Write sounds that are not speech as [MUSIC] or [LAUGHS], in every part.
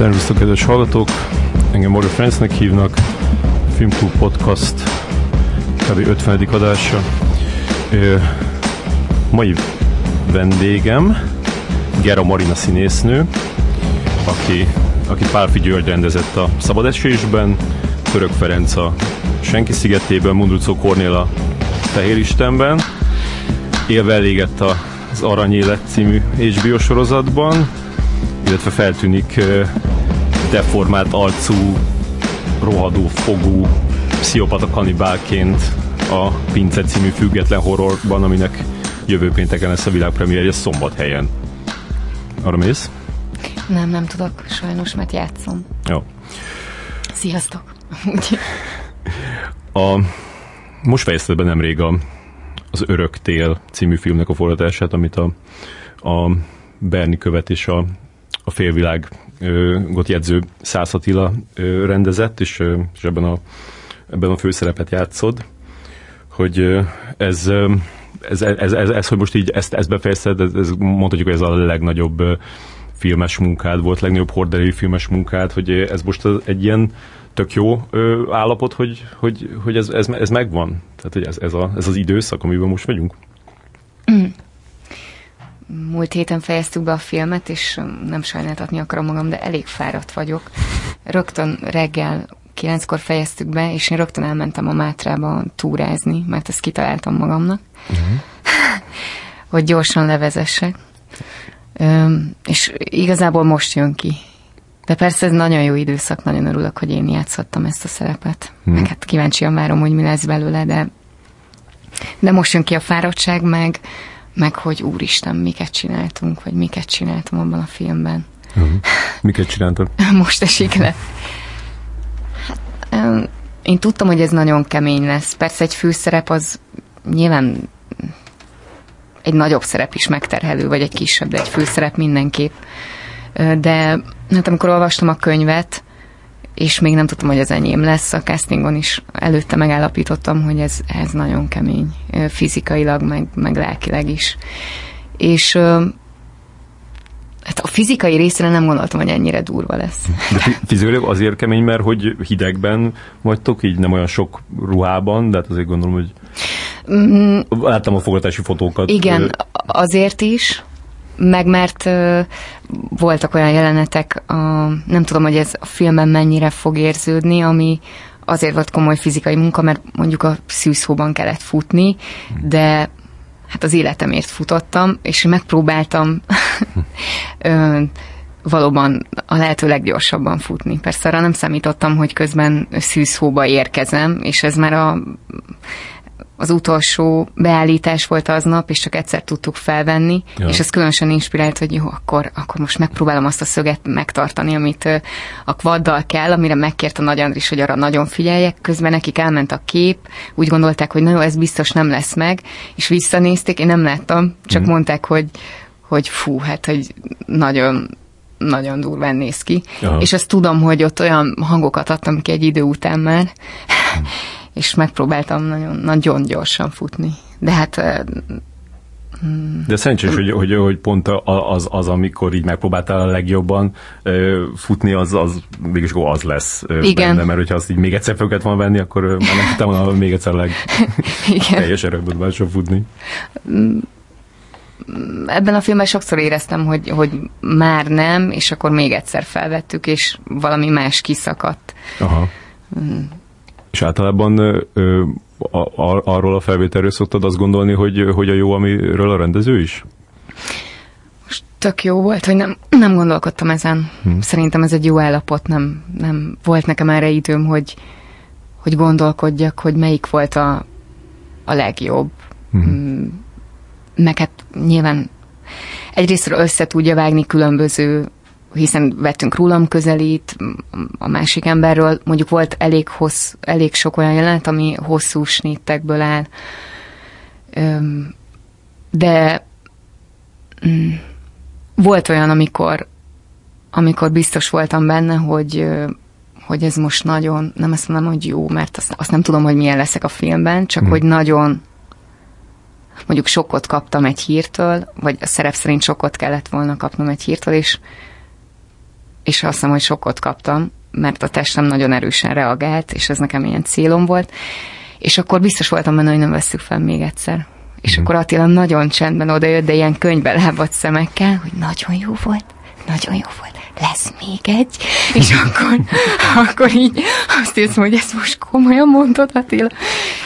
Szervusztok, kedves hallgatók! Engem Morgan Friendsnek hívnak, Filmklub Podcast kb. 50. adása. Ö, mai vendégem Gera Marina színésznő, aki, aki Pálfi György rendezett a Szabad Esésben, Török Ferenc a Senki szigetében, Mundrucó Kornél a Fehér Istenben, élve elégett az Aranyélet című HBO sorozatban, illetve feltűnik deformált arcú, rohadó fogú, pszichopata kanibálként a Pince című független horrorban, aminek jövő pénteken lesz a világpremierje szombathelyen. Arra mész? Nem, nem tudok, sajnos, mert játszom. Jó. Sziasztok! a, most fejezted be nemrég a, az Örök Tél című filmnek a forgatását, amit a, a Berni követ és a a félvilágot jegyző Szász Attila rendezett, és, és ebben, a, ebben a főszerepet játszod, hogy ez, ez, ez, ez, ez hogy most így ezt, ezt befejezted, ez, ez mondhatjuk, hogy ez a legnagyobb filmes munkád volt, legnagyobb horderejű filmes munkád, hogy ez most egy ilyen tök jó állapot, hogy, hogy, hogy ez, ez, ez megvan? Tehát, hogy ez, ez, a, ez az időszak, amiben most vagyunk? Mm múlt héten fejeztük be a filmet, és nem sajnáltatni akarom magam, de elég fáradt vagyok. Rögtön reggel kilenckor fejeztük be, és én rögtön elmentem a Mátrába túrázni, mert ezt kitaláltam magamnak, uh-huh. hogy gyorsan levezessek. Üm, és igazából most jön ki. De persze ez nagyon jó időszak, nagyon örülök, hogy én játszhattam ezt a szerepet. Hmm. Meg hát kíváncsian várom, hogy mi lesz belőle, de, de most jön ki a fáradtság, meg, meg hogy úristen, miket csináltunk, vagy miket csináltam abban a filmben. Uh-huh. Miket csináltam? [LAUGHS] Most esik le. Hát, én tudtam, hogy ez nagyon kemény lesz. Persze egy főszerep az nyilván egy nagyobb szerep is megterhelő, vagy egy kisebb, de egy főszerep mindenképp. De hát amikor olvastam a könyvet, és még nem tudtam, hogy az enyém lesz. A castingon is előtte megállapítottam, hogy ez, ez nagyon kemény fizikailag, meg, meg lelkileg is. És Hát a fizikai részre nem gondoltam, hogy ennyire durva lesz. De fizikailag azért kemény, mert hogy hidegben vagytok, így nem olyan sok ruhában, de hát azért gondolom, hogy mm, láttam a fogadási fotókat. Igen, azért is, meg mert voltak olyan jelenetek, a, nem tudom, hogy ez a filmben mennyire fog érződni, ami azért volt komoly fizikai munka, mert mondjuk a szűzhóban kellett futni, de hát az életemért futottam, és megpróbáltam [LAUGHS] valóban a lehető leggyorsabban futni. Persze arra nem számítottam, hogy közben szűzhóba érkezem, és ez már a az utolsó beállítás volt aznap, és csak egyszer tudtuk felvenni, ja. és ez különösen inspirált, hogy jó, akkor, akkor most megpróbálom azt a szöget megtartani, amit a kvaddal kell, amire megkért a Nagy Andris, hogy arra nagyon figyeljek, közben nekik elment a kép, úgy gondolták, hogy na jó, ez biztos nem lesz meg, és visszanézték, én nem láttam, csak mm. mondták, hogy, hogy fú, hát, hogy nagyon, nagyon durván néz ki. Aha. És azt tudom, hogy ott olyan hangokat adtam ki egy idő után már, mm és megpróbáltam nagyon, nagyon gyorsan futni. De hát hmm. de szerencsés, hogy, hogy, hogy pont az, az, amikor így megpróbáltál a legjobban futni, az, az mégis az lesz Igen. benne, mert hogyha azt így még egyszer fel kellett volna venni, akkor már nem tudtam volna [LAUGHS] még egyszer leg [LAUGHS] teljes erőből futni. Hmm. Ebben a filmben sokszor éreztem, hogy, hogy már nem, és akkor még egyszer felvettük, és valami más kiszakadt. Aha. És általában ö, a, a, arról a felvételről szoktad azt gondolni, hogy, hogy a jó, amiről a rendező is? Most tök jó volt, hogy nem, nem gondolkodtam ezen. Hmm. Szerintem ez egy jó állapot, nem, nem volt nekem erre időm, hogy, hogy gondolkodjak, hogy melyik volt a, a legjobb. Hmm. Meg hát nyilván egyrésztről össze tudja vágni különböző hiszen vettünk rólam közelít, a másik emberről, mondjuk volt elég, hossz, elég sok olyan jelenet, ami hosszú snittekből áll. De mm, volt olyan, amikor, amikor biztos voltam benne, hogy, hogy ez most nagyon, nem azt mondom, hogy jó, mert azt, azt nem tudom, hogy milyen leszek a filmben, csak hmm. hogy nagyon mondjuk sokkot kaptam egy hírtől, vagy a szerep szerint sokkot kellett volna kapnom egy hírtől, és és azt hiszem, hogy sokkot kaptam, mert a testem nagyon erősen reagált, és ez nekem ilyen célom volt, és akkor biztos voltam benne, hogy nem veszük fel még egyszer. És mm. akkor Attila nagyon csendben odajött, de ilyen könyvbe lábadt szemekkel, hogy nagyon jó volt, nagyon jó volt, lesz még egy, és [LAUGHS] akkor, akkor így azt érzem, hogy ezt most komolyan mondtad, Attila.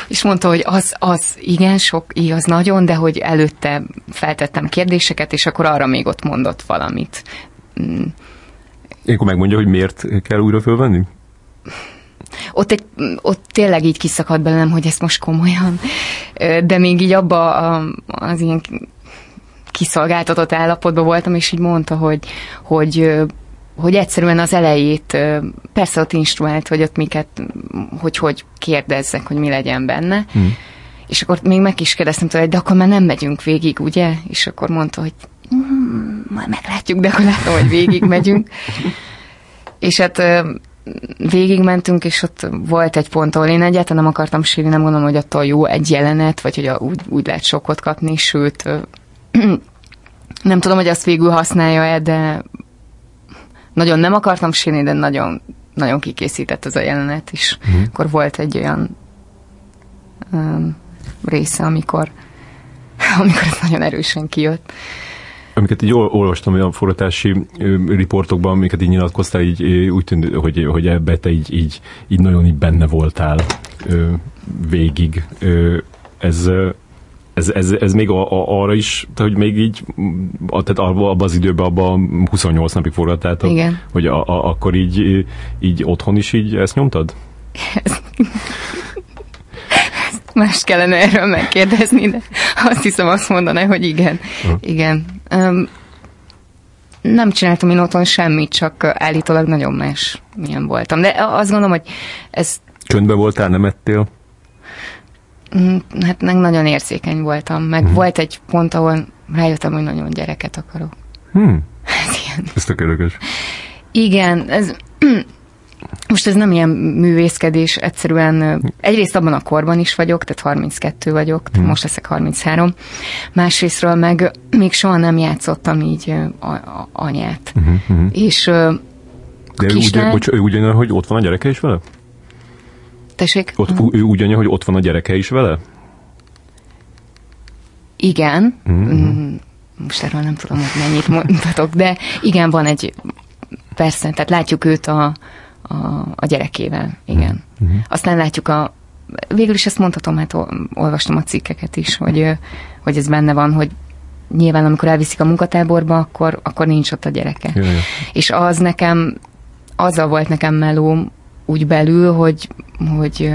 És mondta, hogy az, az igen, sok, igaz, nagyon, de hogy előtte feltettem kérdéseket, és akkor arra még ott mondott valamit. Mm. Akkor megmondja, hogy miért kell újra fölvenni? ott, egy, ott tényleg így kiszakadt belőlem, hogy ezt most komolyan, de még így abba az ilyen kiszolgáltatott állapotban voltam, és így mondta, hogy, hogy hogy egyszerűen az elejét, persze ott instruált, hogy ott miket, hogy hogy kérdezzek, hogy mi legyen benne, hmm. és akkor még meg is kérdeztem tőle, de akkor már nem megyünk végig, ugye? És akkor mondta, hogy mm, majd meglátjuk, de akkor látom, hogy végig megyünk. és hát végigmentünk, és ott volt egy pont, ahol én egyáltalán nem akartam sírni, nem gondolom, hogy attól jó egy jelenet, vagy hogy a, úgy, úgy lehet sokkot kapni, sőt, [CLEARS THROAT] nem tudom, hogy azt végül használja-e, de nagyon nem akartam sírni, de nagyon, nagyon kikészített az a jelenet, és mm. akkor volt egy olyan um, része, amikor, [LAUGHS] amikor ez nagyon erősen kijött amiket így olvastam olyan forratási riportokban, amiket így nyilatkoztál, így úgy tűnt, hogy, hogy ebbe te így, így, így nagyon így benne voltál végig. Ez, ez, ez, ez még a, a, arra is, hogy még így, tehát abban az időben, abban 28 napig forrattáltak, Igen. hogy a, a, akkor így, így otthon is így ezt nyomtad? [LAUGHS] Más kellene erről megkérdezni, de azt hiszem azt mondaná, hogy igen. Uh. Igen. Um, nem csináltam én otthon semmit, csak állítólag nagyon más milyen voltam. De azt gondolom, hogy ez... Csöndben voltál, nem ettél? Mm, hát meg nagyon érzékeny voltam, meg uh-huh. volt egy pont, ahol rájöttem, hogy nagyon gyereket akarok. Hmm. Ez ilyen. Ez tökéletes. Igen, ez most ez nem ilyen művészkedés, egyszerűen egyrészt abban a korban is vagyok, tehát 32 vagyok, hmm. most leszek 33. Másrésztről meg még soha nem játszottam így a, a, anyát. Hmm. Hmm. És de ő úgy, bocs, ő úgy hogy ott van a gyereke is vele? Tessék? Ott, hmm. Ő úgy anya, hogy ott van a gyereke is vele? Igen. Mm-hmm. Most erről nem tudom, hogy mennyit mondhatok, de igen, van egy, persze, tehát látjuk őt a, a, a gyerekével, igen. Uh-huh. Aztán látjuk a, végül is ezt mondhatom, hát olvastam a cikkeket is, hogy, hogy ez benne van, hogy nyilván amikor elviszik a munkatáborba, akkor, akkor nincs ott a gyereke. Jaj. És az nekem, azzal volt nekem meló úgy belül, hogy, hogy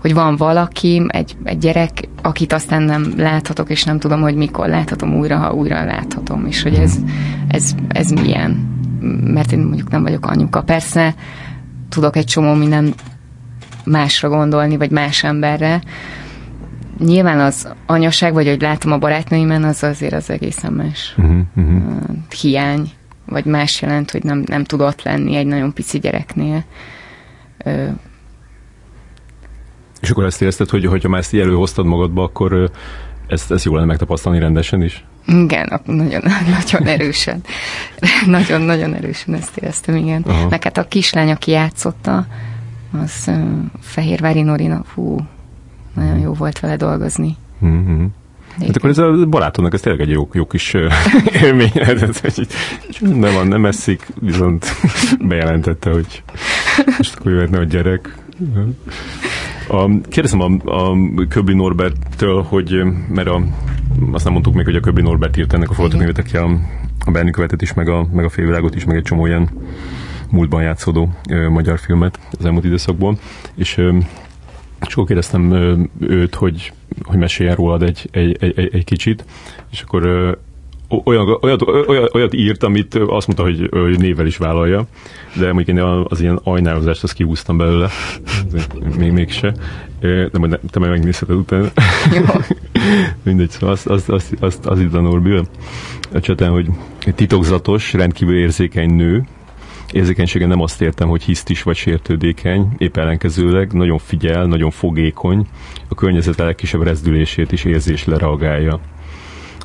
hogy van valaki, egy, egy gyerek, akit aztán nem láthatok, és nem tudom, hogy mikor láthatom újra, ha újra láthatom, és hogy ez, ez, ez milyen mert én mondjuk nem vagyok anyuka. Persze tudok egy csomó minden másra gondolni, vagy más emberre. Nyilván az anyaság, vagy hogy látom a barátnőimen, az azért az egészen más. Uh-huh, uh-huh. Hiány, vagy más jelent, hogy nem, nem tudott lenni egy nagyon pici gyereknél. És akkor ezt érezted, hogy ha már ezt így előhoztad magadba, akkor ezt, ezt jól lenne megtapasztalni rendesen is? Igen, [LAUGHS] [LAUGHS] nagyon, nagyon erősen. Nagyon-nagyon erősen ezt éreztem, igen. Aha. Meg hát a kislány, aki játszotta, az uh, Fehérvári Norina, fú, nagyon jó volt vele dolgozni. Mm-hmm. Hát akkor ez a barátodnak ez tényleg egy jó, jó kis [LAUGHS] élmény lehetett, hogy nem van, nem eszik, viszont bejelentette, hogy most akkor jöhetne a gyerek. A, kérdezem a, a Köbli Norberttől, hogy mert a, azt nem mondtuk még, hogy a Köbli Norbert írt ennek a forgatókönyvet, aki a, a Berni követet is, meg a, meg a félvilágot is, meg egy csomó ilyen múltban játszódó ö, magyar filmet az elmúlt időszakból, és ö, akkor kérdeztem ö, őt, hogy, hogy meséljen rólad egy, egy, egy, egy kicsit, és akkor olyan, olyat, olyat, olyat írt, amit azt mondta, hogy, hogy nével is vállalja, de mondjuk én az ilyen ajnározást azt kihúztam belőle, még mégse. De majd te meg megnézheted utána. [LAUGHS] Mindegy, szóval azt, azt, azt, azt, az itt a Norbil a cseten, hogy titokzatos, rendkívül érzékeny nő, érzékenysége nem azt értem, hogy hisztis vagy sértődékeny, épp ellenkezőleg nagyon figyel, nagyon fogékony, a környezet legkisebb rezdülését is érzésre reagálja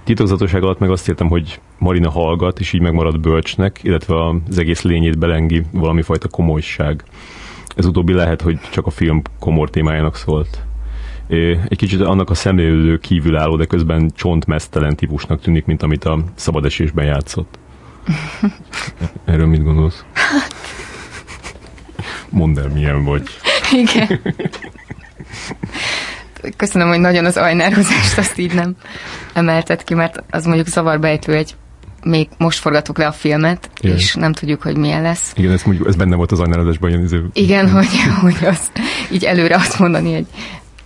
Titokzatosság alatt meg azt értem, hogy Marina hallgat, és így megmarad bölcsnek, illetve az egész lényét belengi valami fajta komolyság. Ez utóbbi lehet, hogy csak a film komor témájának szólt. Egy kicsit annak a szemlélő kívülálló, de közben csontmesztelen típusnak tűnik, mint amit a szabadesésben játszott. [LAUGHS] Erről mit gondolsz? [LAUGHS] Mondd el, milyen vagy. Igen. [LAUGHS] Köszönöm, hogy nagyon az ajnározást azt így nem emeltet ki, mert az mondjuk zavarba ejtő egy még most forgatok le a filmet, Igen. és nem tudjuk, hogy milyen lesz. Igen, ez, mondjuk, ez benne volt az ajnálozásban. Ilyen izé... Igen, hogy, hogy az, így előre azt mondani egy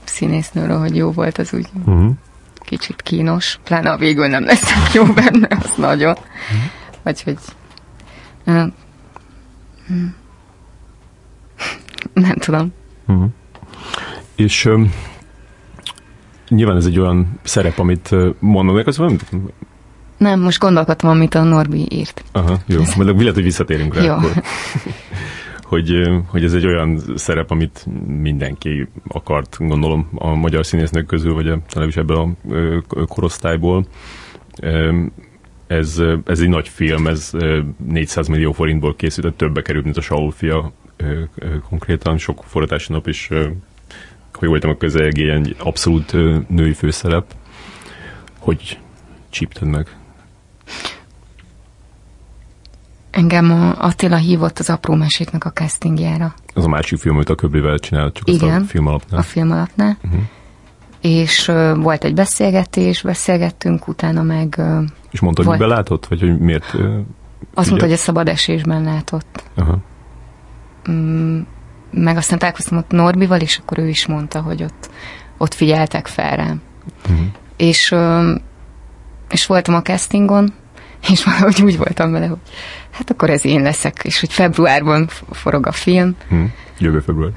színésznőről, hogy jó volt, az úgy uh-huh. kicsit kínos. Pláne a végül nem lesz [LAUGHS] jó benne, az nagyon. Uh-huh. Vagy hogy... Uh, nem tudom. Uh-huh. És um, nyilván ez egy olyan szerep, amit mondom, az nem, nem, most gondolkodtam, amit a Norbi írt. Aha, jó. Majd lehet, hogy visszatérünk rá. Jó. Akkor. hogy, hogy ez egy olyan szerep, amit mindenki akart, gondolom, a magyar színésznők közül, vagy a, talán is ebből a korosztályból. Ez, ez egy nagy film, ez 400 millió forintból készült, többbe került, mint a Saul fia konkrétan, sok forratási nap is, hogy voltam a közelgé, egy abszolút női főszerep. Hogy csípted meg? Engem a Attila hívott az apró meséknek a castingjára. Az a másik film, amit a Köblivel csinált, csak Igen, a film alapnál. a film alapnál. Uh-huh. És uh, volt egy beszélgetés, beszélgettünk, utána meg... Uh, és mondta, hogy volt... belátott, vagy hogy miért? Uh, Azt mondta, hogy a szabad esésben látott. Uh-huh. Mm, meg aztán találkoztam ott Norbival, és akkor ő is mondta, hogy ott, ott figyeltek fel rám. Uh-huh. És, és voltam a castingon, és valahogy úgy voltam vele, hogy hát akkor ez én leszek, és hogy februárban forog a film. Hmm. Jövő február.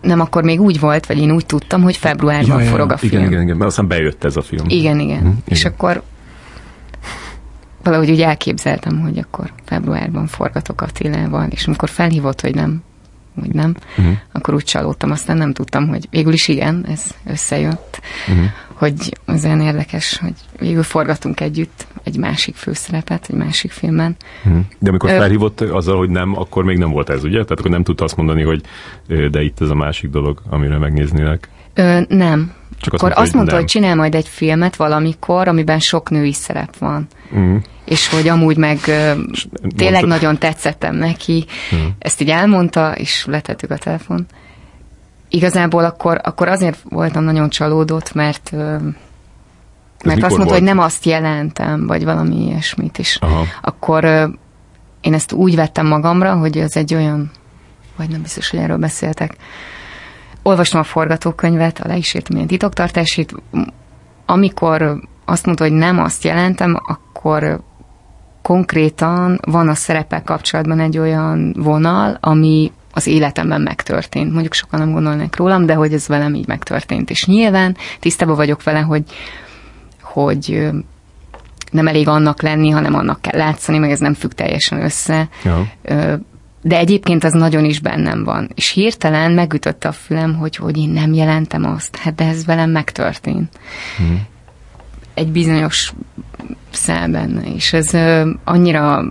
Nem, akkor még úgy volt, vagy én úgy tudtam, hogy februárban ja, ja, forog a film. Igen, igen, igen, mert aztán bejött ez a film. Igen, igen. Hmm, és igen. akkor valahogy úgy elképzeltem, hogy akkor februárban forgatok Attilával, és amikor felhívott, hogy nem, hogy nem, uh-huh. akkor úgy csalódtam, aztán nem tudtam, hogy végül is igen, ez összejött. Uh-huh hogy az olyan érdekes, hogy végül forgatunk együtt egy másik főszerepet, egy másik filmen. Hmm. De amikor felhívott azzal, hogy nem, akkor még nem volt ez, ugye? Tehát akkor nem tudta azt mondani, hogy de itt ez a másik dolog, amire megnéznélek. Ö, nem. Csak akkor azt mondta, azt mondta hogy, hogy csinál majd egy filmet valamikor, amiben sok női szerep van. Mm. És hogy amúgy meg tényleg nagyon tetszettem neki. Mm. Ezt így elmondta, és letettük a telefon igazából akkor, akkor azért voltam nagyon csalódott, mert mert azt mondta, volt? hogy nem azt jelentem, vagy valami ilyesmit is. Aha. Akkor én ezt úgy vettem magamra, hogy ez egy olyan, vagy nem biztos, hogy erről beszéltek. Olvastam a forgatókönyvet, a le is írtam ilyen titoktartásít. Amikor azt mondta, hogy nem azt jelentem, akkor konkrétan van a szerepel kapcsolatban egy olyan vonal, ami az életemben megtörtént. Mondjuk sokan nem gondolnak rólam, de hogy ez velem így megtörtént. És nyilván tisztában vagyok vele, hogy, hogy nem elég annak lenni, hanem annak kell látszani, meg ez nem függ teljesen össze. Ja. De egyébként az nagyon is bennem van. És hirtelen megütötte a fülem, hogy, hogy én nem jelentem azt. Hát de ez velem megtörtént. Hmm. Egy bizonyos szelben. És ez annyira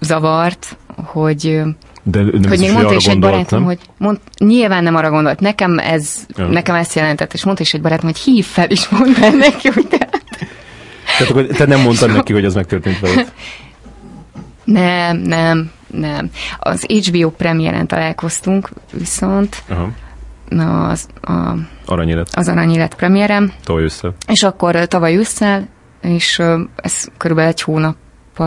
zavart, hogy de nem hogy még mondta is egy barátom, nem? hogy mond, nyilván nem arra gondolt, nekem ez, ja. nekem ezt jelentett, és mondta is egy barátom, hogy hív fel, és mondd el neki, hogy te... Tehát akkor te nem mondtad [LAUGHS] neki, hogy az megtörtént veled? Nem, nem, nem. Az HBO premiéren találkoztunk, viszont Aha. Na, az, a, Aranyélet. az Aranyélet premiérem. Tavaly ősszel. És akkor tavaly ősszel, és ez körülbelül egy hónap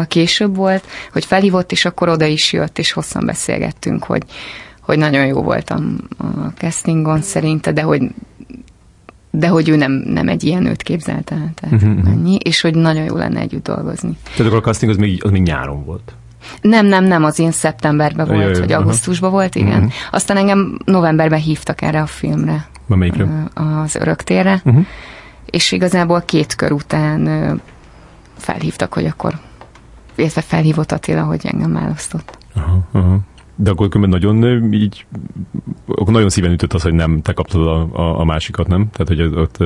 később volt, hogy felhívott, és akkor oda is jött, és hosszan beszélgettünk, hogy, hogy nagyon jó voltam a castingon szerinte, de hogy de hogy ő nem, nem egy ilyen nőt képzelte, tehát uh-huh. ennyi, és hogy nagyon jó lenne együtt dolgozni. Tehát akkor a casting az még, az még nyáron volt? Nem, nem, nem, az én szeptemberben volt, jaj, vagy augusztusban volt, igen. Uh-huh. Aztán engem novemberben hívtak erre a filmre. Melyikre? Az Öröktérre. Uh-huh. És igazából két kör után felhívtak, hogy akkor illetve felhívott Attila, hogy engem választott. Aha, aha. De akkor különben nagyon így, akkor nagyon szíven ütött az, hogy nem te kaptad a, a, a másikat, nem? Tehát, hogy ott...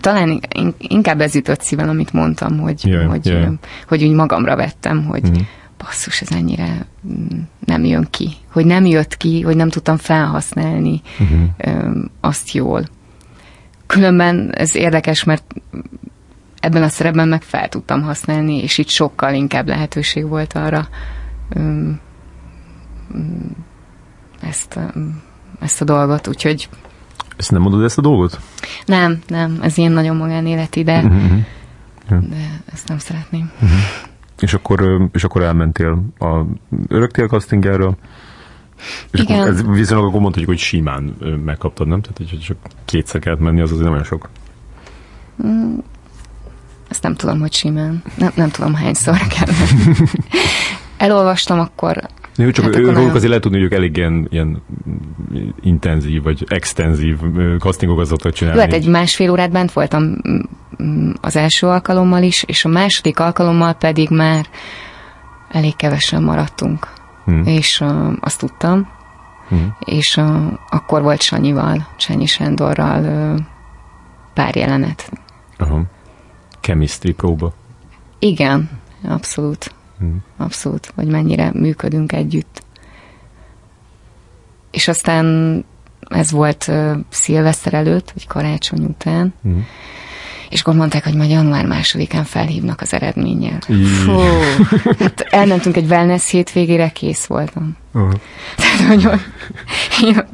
Talán inkább ez ütött szíven, amit mondtam, hogy, Jaj, hogy, jaj. hogy úgy magamra vettem, hogy Mhm. Basszus, ez ennyire mm, nem jön ki. Hogy nem jött ki, hogy nem tudtam felhasználni Uh-huh. azt jól. Különben ez érdekes, mert ebben a szerepben meg fel tudtam használni, és itt sokkal inkább lehetőség volt arra öm, ezt, öm, ezt a dolgot, úgyhogy Ezt nem mondod ezt a dolgot? nem, nem, ez ilyen nagyon magánéleti, de, Uh-huh. de ezt nem szeretném. És akkor, és akkor elmentél a öröktél castingára, és Igen. akkor ez viszonylag akkor mondhatjuk, hogy simán megkaptad, nem? Tehát, hogy csak kétszer kellett menni, az azért nem olyan sok. Ezt nem tudom, hogy simán. Nem, nem tudom, hányszor kell. [LAUGHS] Elolvastam, akkor Jó, csak Hát akkor róluk azért lehet tudni, hogy ők elég ilyen, ilyen intenzív, vagy extenzív ö, castingokat csinálni. Jó, hát egy másfél órát bent voltam mm, az első alkalommal is, és a második alkalommal pedig már elég kevesen maradtunk. Hm. És uh, azt tudtam, Hm. és uh, akkor volt Sanyival, Sanyi Sándorral uh, pár jelenet. Aha. Chemistry próba. Igen, abszolút. Abszolút, hogy mennyire működünk együtt. És aztán ez volt uh, szilveszter előtt, vagy karácsony után, Hm. és akkor mondták, hogy majd január másodikán felhívnak az eredménnyel. Fú, hát elmentünk egy wellness hétvégére, kész voltam. Aha. Tehát, én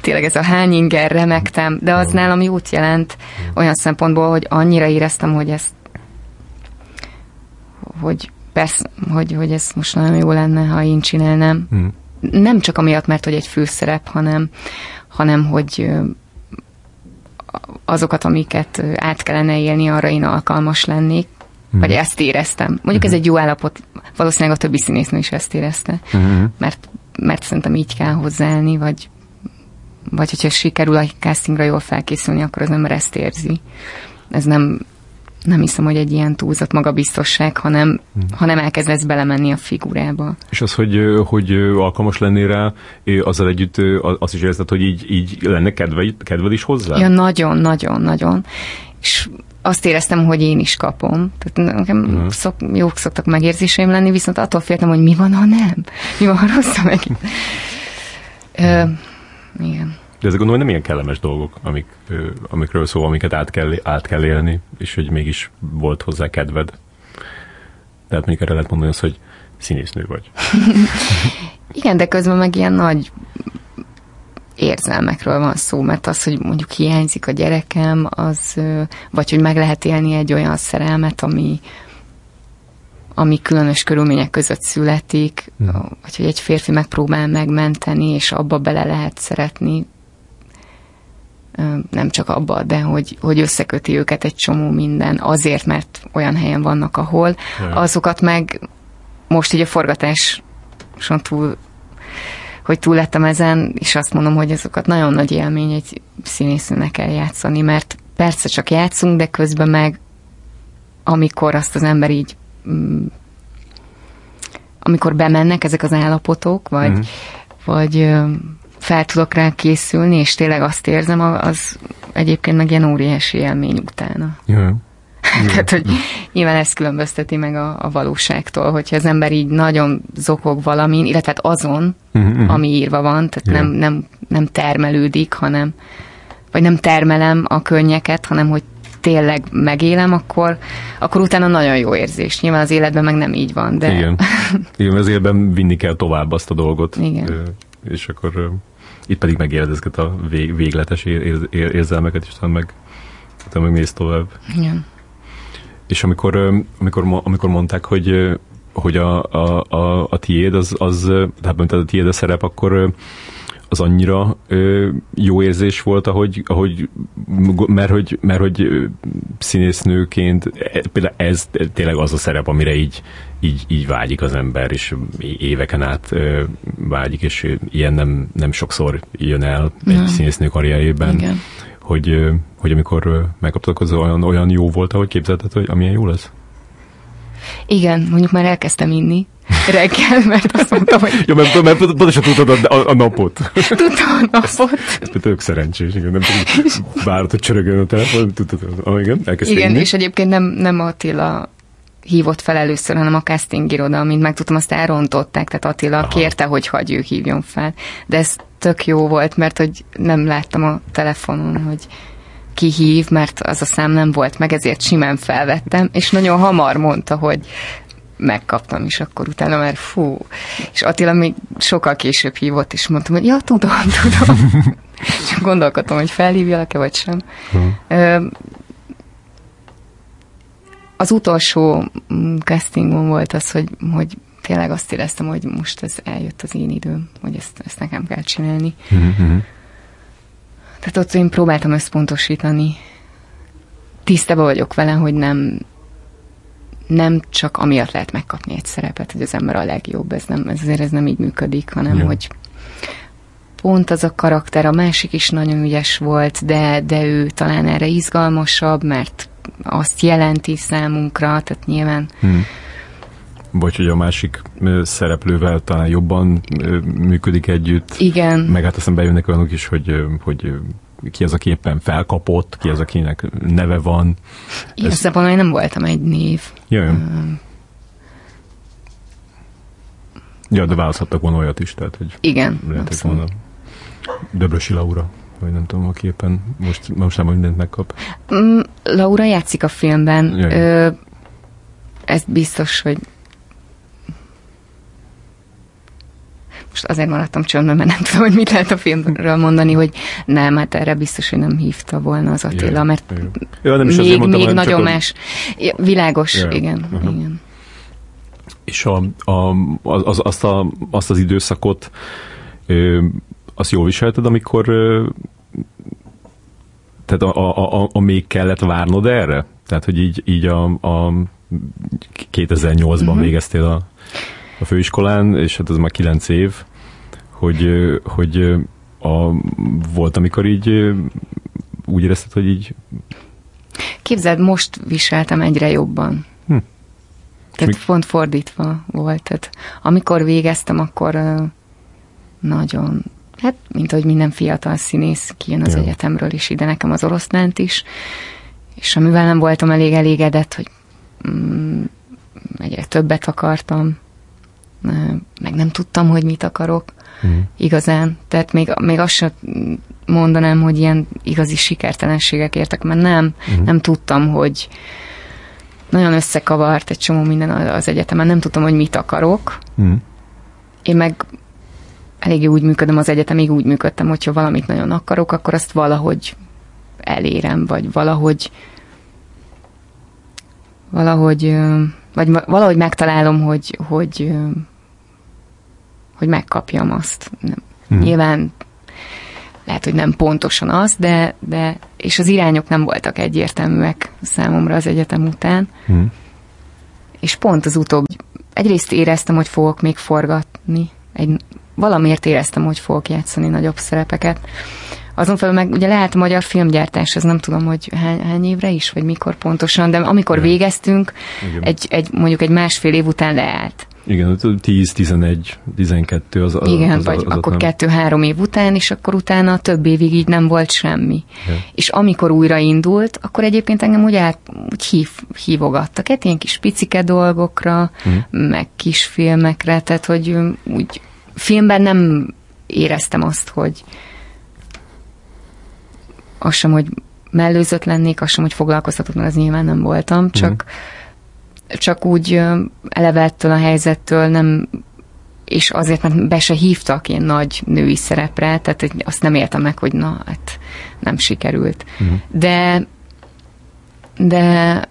tényleg ez a hány inger, remektem, de az nálam jót jelent olyan szempontból, hogy annyira éreztem, hogy ezt hogy persze, hogy, hogy ez most nagyon jó lenne, ha én csinálnám. Hm. Nem csak amiatt, mert hogy egy főszerep, hanem, hanem hogy azokat, amiket át kellene élni, arra én alkalmas lennék. Vagy ezt éreztem. Mondjuk ez egy jó állapot, valószínűleg a többi színésznő is ezt érezte, Mhm. mert, mert szerintem így kell hozzáállni, vagy, vagy hogyha sikerül a castingra jól felkészülni, akkor az ember ezt érzi. Ez nem, nem hiszem, hogy egy ilyen túlzott magabiztosság, hanem, hanem elkezdesz belemenni a figurába. És az, hogy, hogy alkalmas lennél rá, azzal együtt azt is érzed, hogy így, így lenne kedved, kedved is hozzá? Ja, nagyon, nagyon, nagyon. És azt éreztem, hogy én is kapom. Tehát nekem Mhm. szok, jók szoktak megérzéseim lenni, viszont attól féltem, hogy mi van, ha nem? Mi van, ha rossz meg? Ö, igen. De ezek gondolom, hogy nem ilyen kellemes dolgok, amik, amikről szó, amiket át kell, át kell élni, és hogy mégis volt hozzá kedved. Tehát mondjuk erre lehet mondani azt, hogy színésznő vagy. [LAUGHS] Igen, de közben meg ilyen nagy érzelmekről van szó, mert az, hogy mondjuk hiányzik a gyerekem, az, vagy hogy meg lehet élni egy olyan szerelmet, ami, ami különös körülmények között születik, Mhm. vagy hogy egy férfi megpróbál megmenteni, és abba bele lehet szeretni, nem csak abba, de hogy, hogy összeköti őket egy csomó minden, azért, mert olyan helyen vannak, ahol, Jaj. azokat meg most így a forgatáson túl hogy túl lettem ezen, és azt mondom, hogy azokat nagyon nagy élmény egy színésznőnek eljátszani, mert persze csak játszunk, de közben meg amikor azt az ember így mm, amikor bemennek ezek az állapotok, vagy, mm. vagy fel tudok rá készülni, és tényleg azt érzem, az egyébként meg ilyen óriási élmény utána. Ja. [LAUGHS] Tehát, hogy nyilván ezt különbözteti meg a, a valóságtól, hogyha az ember így nagyon zokog valamin, illetve hát azon, Mhm. ami írva van, tehát Igen. nem, nem, nem termelődik, hanem, vagy nem termelem a könnyeket, hanem hogy tényleg megélem, akkor, akkor utána nagyon jó érzés. Nyilván az életben meg nem így van, de Igen. [LAUGHS] Igen, az életben vinni kell tovább azt a dolgot. Igen. És akkor itt pedig megéled ezeket a vég, végletes ér, ér, érzelmeket, és utána meg, utána meg mész tovább. Igen. És amikor, amikor, amikor mondták, hogy hogy a, a, a, a tiéd, az, az, tehát mondtad, a tiéd a szerep, akkor az annyira ö, jó érzés volt, ahogy, ahogy mert hogy, mert hogy színésznőként e, például ez tényleg az a szerep, amire így, így, így vágyik az ember, és éveken át ö, vágyik, és ilyen nem, nem sokszor jön el egy Nem. színésznő karrierjében, Igen. hogy, hogy amikor megkaptak, az olyan, olyan jó volt, ahogy képzelted, hogy amilyen jó lesz? Igen, mondjuk már elkezdtem inni, reggel, mert azt mondtam, hogy... Jó, mert, mert pontosan tudtad a, a, a napot. Tudtam a napot. Ez tök szerencsés, igen, nem pedig várod, hogy csörögjön a telefon, tudtad, ah, igen, elkezdtél Igen, inni. és egyébként nem, nem Attila hívott fel először, hanem a casting iroda, amint megtudtam, azt elrontották, tehát Attila Aha. kérte, hogy hagyj ő hívjon fel. De ez tök jó volt, mert hogy nem láttam a telefonon, hogy ki hív, mert az a szám nem volt meg, ezért simán felvettem, és nagyon hamar mondta, hogy megkaptam, és akkor utána már fú. És Attila még sokkal később hívott, és mondtam, hogy ja, tudom, [LAUGHS] tudom. Csak gondolkodtam, hogy felhívjalak-e, vagy sem. Ö, Az utolsó mm, castingon volt az, hogy, hogy tényleg azt éreztem, hogy most ez eljött az én időm, hogy ezt, ezt nekem kell csinálni. Mhm, Tehát ott én próbáltam összpontosítani. Tisztában vagyok vele, hogy nem, nem csak amiatt lehet megkapni egy szerepet, hogy az ember a legjobb, ez nem, ez azért ez nem így működik, hanem Ja. hogy pont az a karakter, a másik is nagyon ügyes volt, de, de ő talán erre izgalmasabb, mert azt jelenti számunkra, tehát nyilván Vagy hogy a másik szereplővel talán jobban működik együtt. igen, Meg hát aztán bejönnek olyanok is, hogy, hogy ki az, aki éppen felkapott, ki az, akinek neve van. igazából én nem voltam egy név. Jöjjön. Ja, de választhattak volna olyat is, tehát hogy Igen, abszolút. volna Döbrösi Laura, vagy nem tudom, aki éppen most, most nem mindent megkap. Mm, Laura játszik a filmben. Jaj. Ö, ez biztos, hogy most azért maradtam csöndben, mert nem [LAUGHS] tudom, hogy mit lehet a filmről mondani, hogy nem, hát erre biztos, hogy nem hívta volna az Attila, Jaj, mert jaj. Ja, nem is még, mondtam, még nagyon a- más. Ja, Világos, Jaj, igen, aha. igen. És a, a, az, azt, a, azt az időszakot ö, azt jól viselted, amikor ö, tehát a, a, a, a még kellett várnod erre? Tehát, hogy így, így a, a 2008-ban Mhm. uh-huh. végeztél a, a főiskolán, és hát ez már 9 év, hogy, hogy a, volt, amikor így úgy érezted, hogy így Képzeld, most viseltem egyre jobban. Hm. Tehát Mi- pont fordítva volt. Tehát amikor végeztem, akkor nagyon, hát mint ahogy minden fiatal színész kijön az Ja. egyetemről is ide nekem az oroszlánt is, és amivel nem voltam elég elégedett, hogy mm, egyre többet akartam, meg nem tudtam, hogy mit akarok hm, igazán. Tehát még, még azt sem mondanám, hogy ilyen igazi sikertelenségek értek, mert nem, Mhm. nem tudtam, hogy nagyon összekavart egy csomó minden az egyetemen, nem tudtam, hogy mit akarok. hm, Én meg eléggé úgy működöm az egyetemig, úgy működtem, hogyha valamit nagyon akarok, akkor azt valahogy elérem, vagy valahogy valahogy vagy valahogy megtalálom, hogy, hogy, hogy megkapjam azt. Nem. hm. Nyilván lehet, hogy nem pontosan az, de, de és az irányok nem voltak egyértelműek számomra az egyetem után, hm. és pont az utóbbi, egyrészt éreztem, hogy fogok még forgatni, egy, valamiért éreztem, hogy fogok játszani nagyobb szerepeket. Azon felül meg ugye lehet a magyar filmgyártás, ez nem tudom, hogy hány, hány évre is, vagy mikor pontosan, de amikor Igen. végeztünk, Igen. egy, egy, mondjuk egy másfél év után leállt. Igen, 10, 11, 12 az, az Igen, az, vagy az, az akkor nem. kettő-három év után, és akkor utána több évig így nem volt semmi. Ja. És amikor újraindult, akkor egyébként engem úgy, át, úgy hív, hívogattak, hát ilyen kis picike dolgokra, Mhm. meg kis filmekre, tehát hogy ö, úgy filmben nem éreztem azt, hogy az sem, hogy mellőzött lennék, az sem, hogy foglalkoztatott, mert az nyilván nem voltam, csak, csak úgy eleve ettől a helyzettől nem és azért, mert be se hívtak ilyen nagy női szerepre, tehát hogy azt nem éltem meg, hogy na, hát nem sikerült. Mhm. De de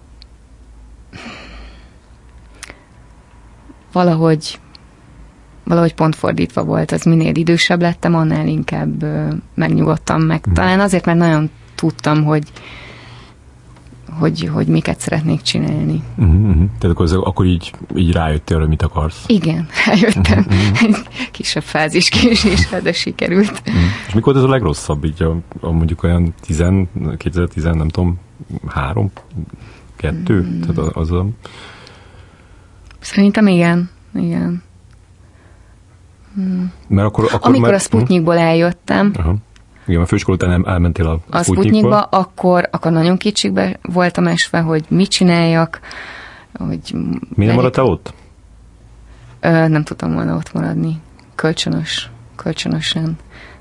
valahogy valahogy pont fordítva volt, az minél idősebb lettem, annál inkább megnyugodtam meg. Mhm. Talán azért, mert nagyon tudtam, hogy hogy, hogy miket szeretnék csinálni. Uh-huh, uh-huh. Tehát akkor, akkor így, így rájöttél, hogy mit akarsz. Igen, [LAUGHS] eljöttem. Egy kisebb fázis késésre, de sikerült. Uh-huh. És mikor ez a legrosszabb, így a, a mondjuk olyan 10, 2010, nem tudom, három, kettő? Mm. Tehát az a... Szerintem igen. igen. Mert akkor, akkor Amikor már... a Sputnikból eljöttem, Aha. Igen, a főiskola után el- elmentél a, a Sputnikba. Akkor, akkor nagyon kicsikbe voltam esve, hogy mit csináljak, hogy Mi nem maradtál ott? Ö, nem tudtam volna ott maradni. Kölcsönös, kölcsönösen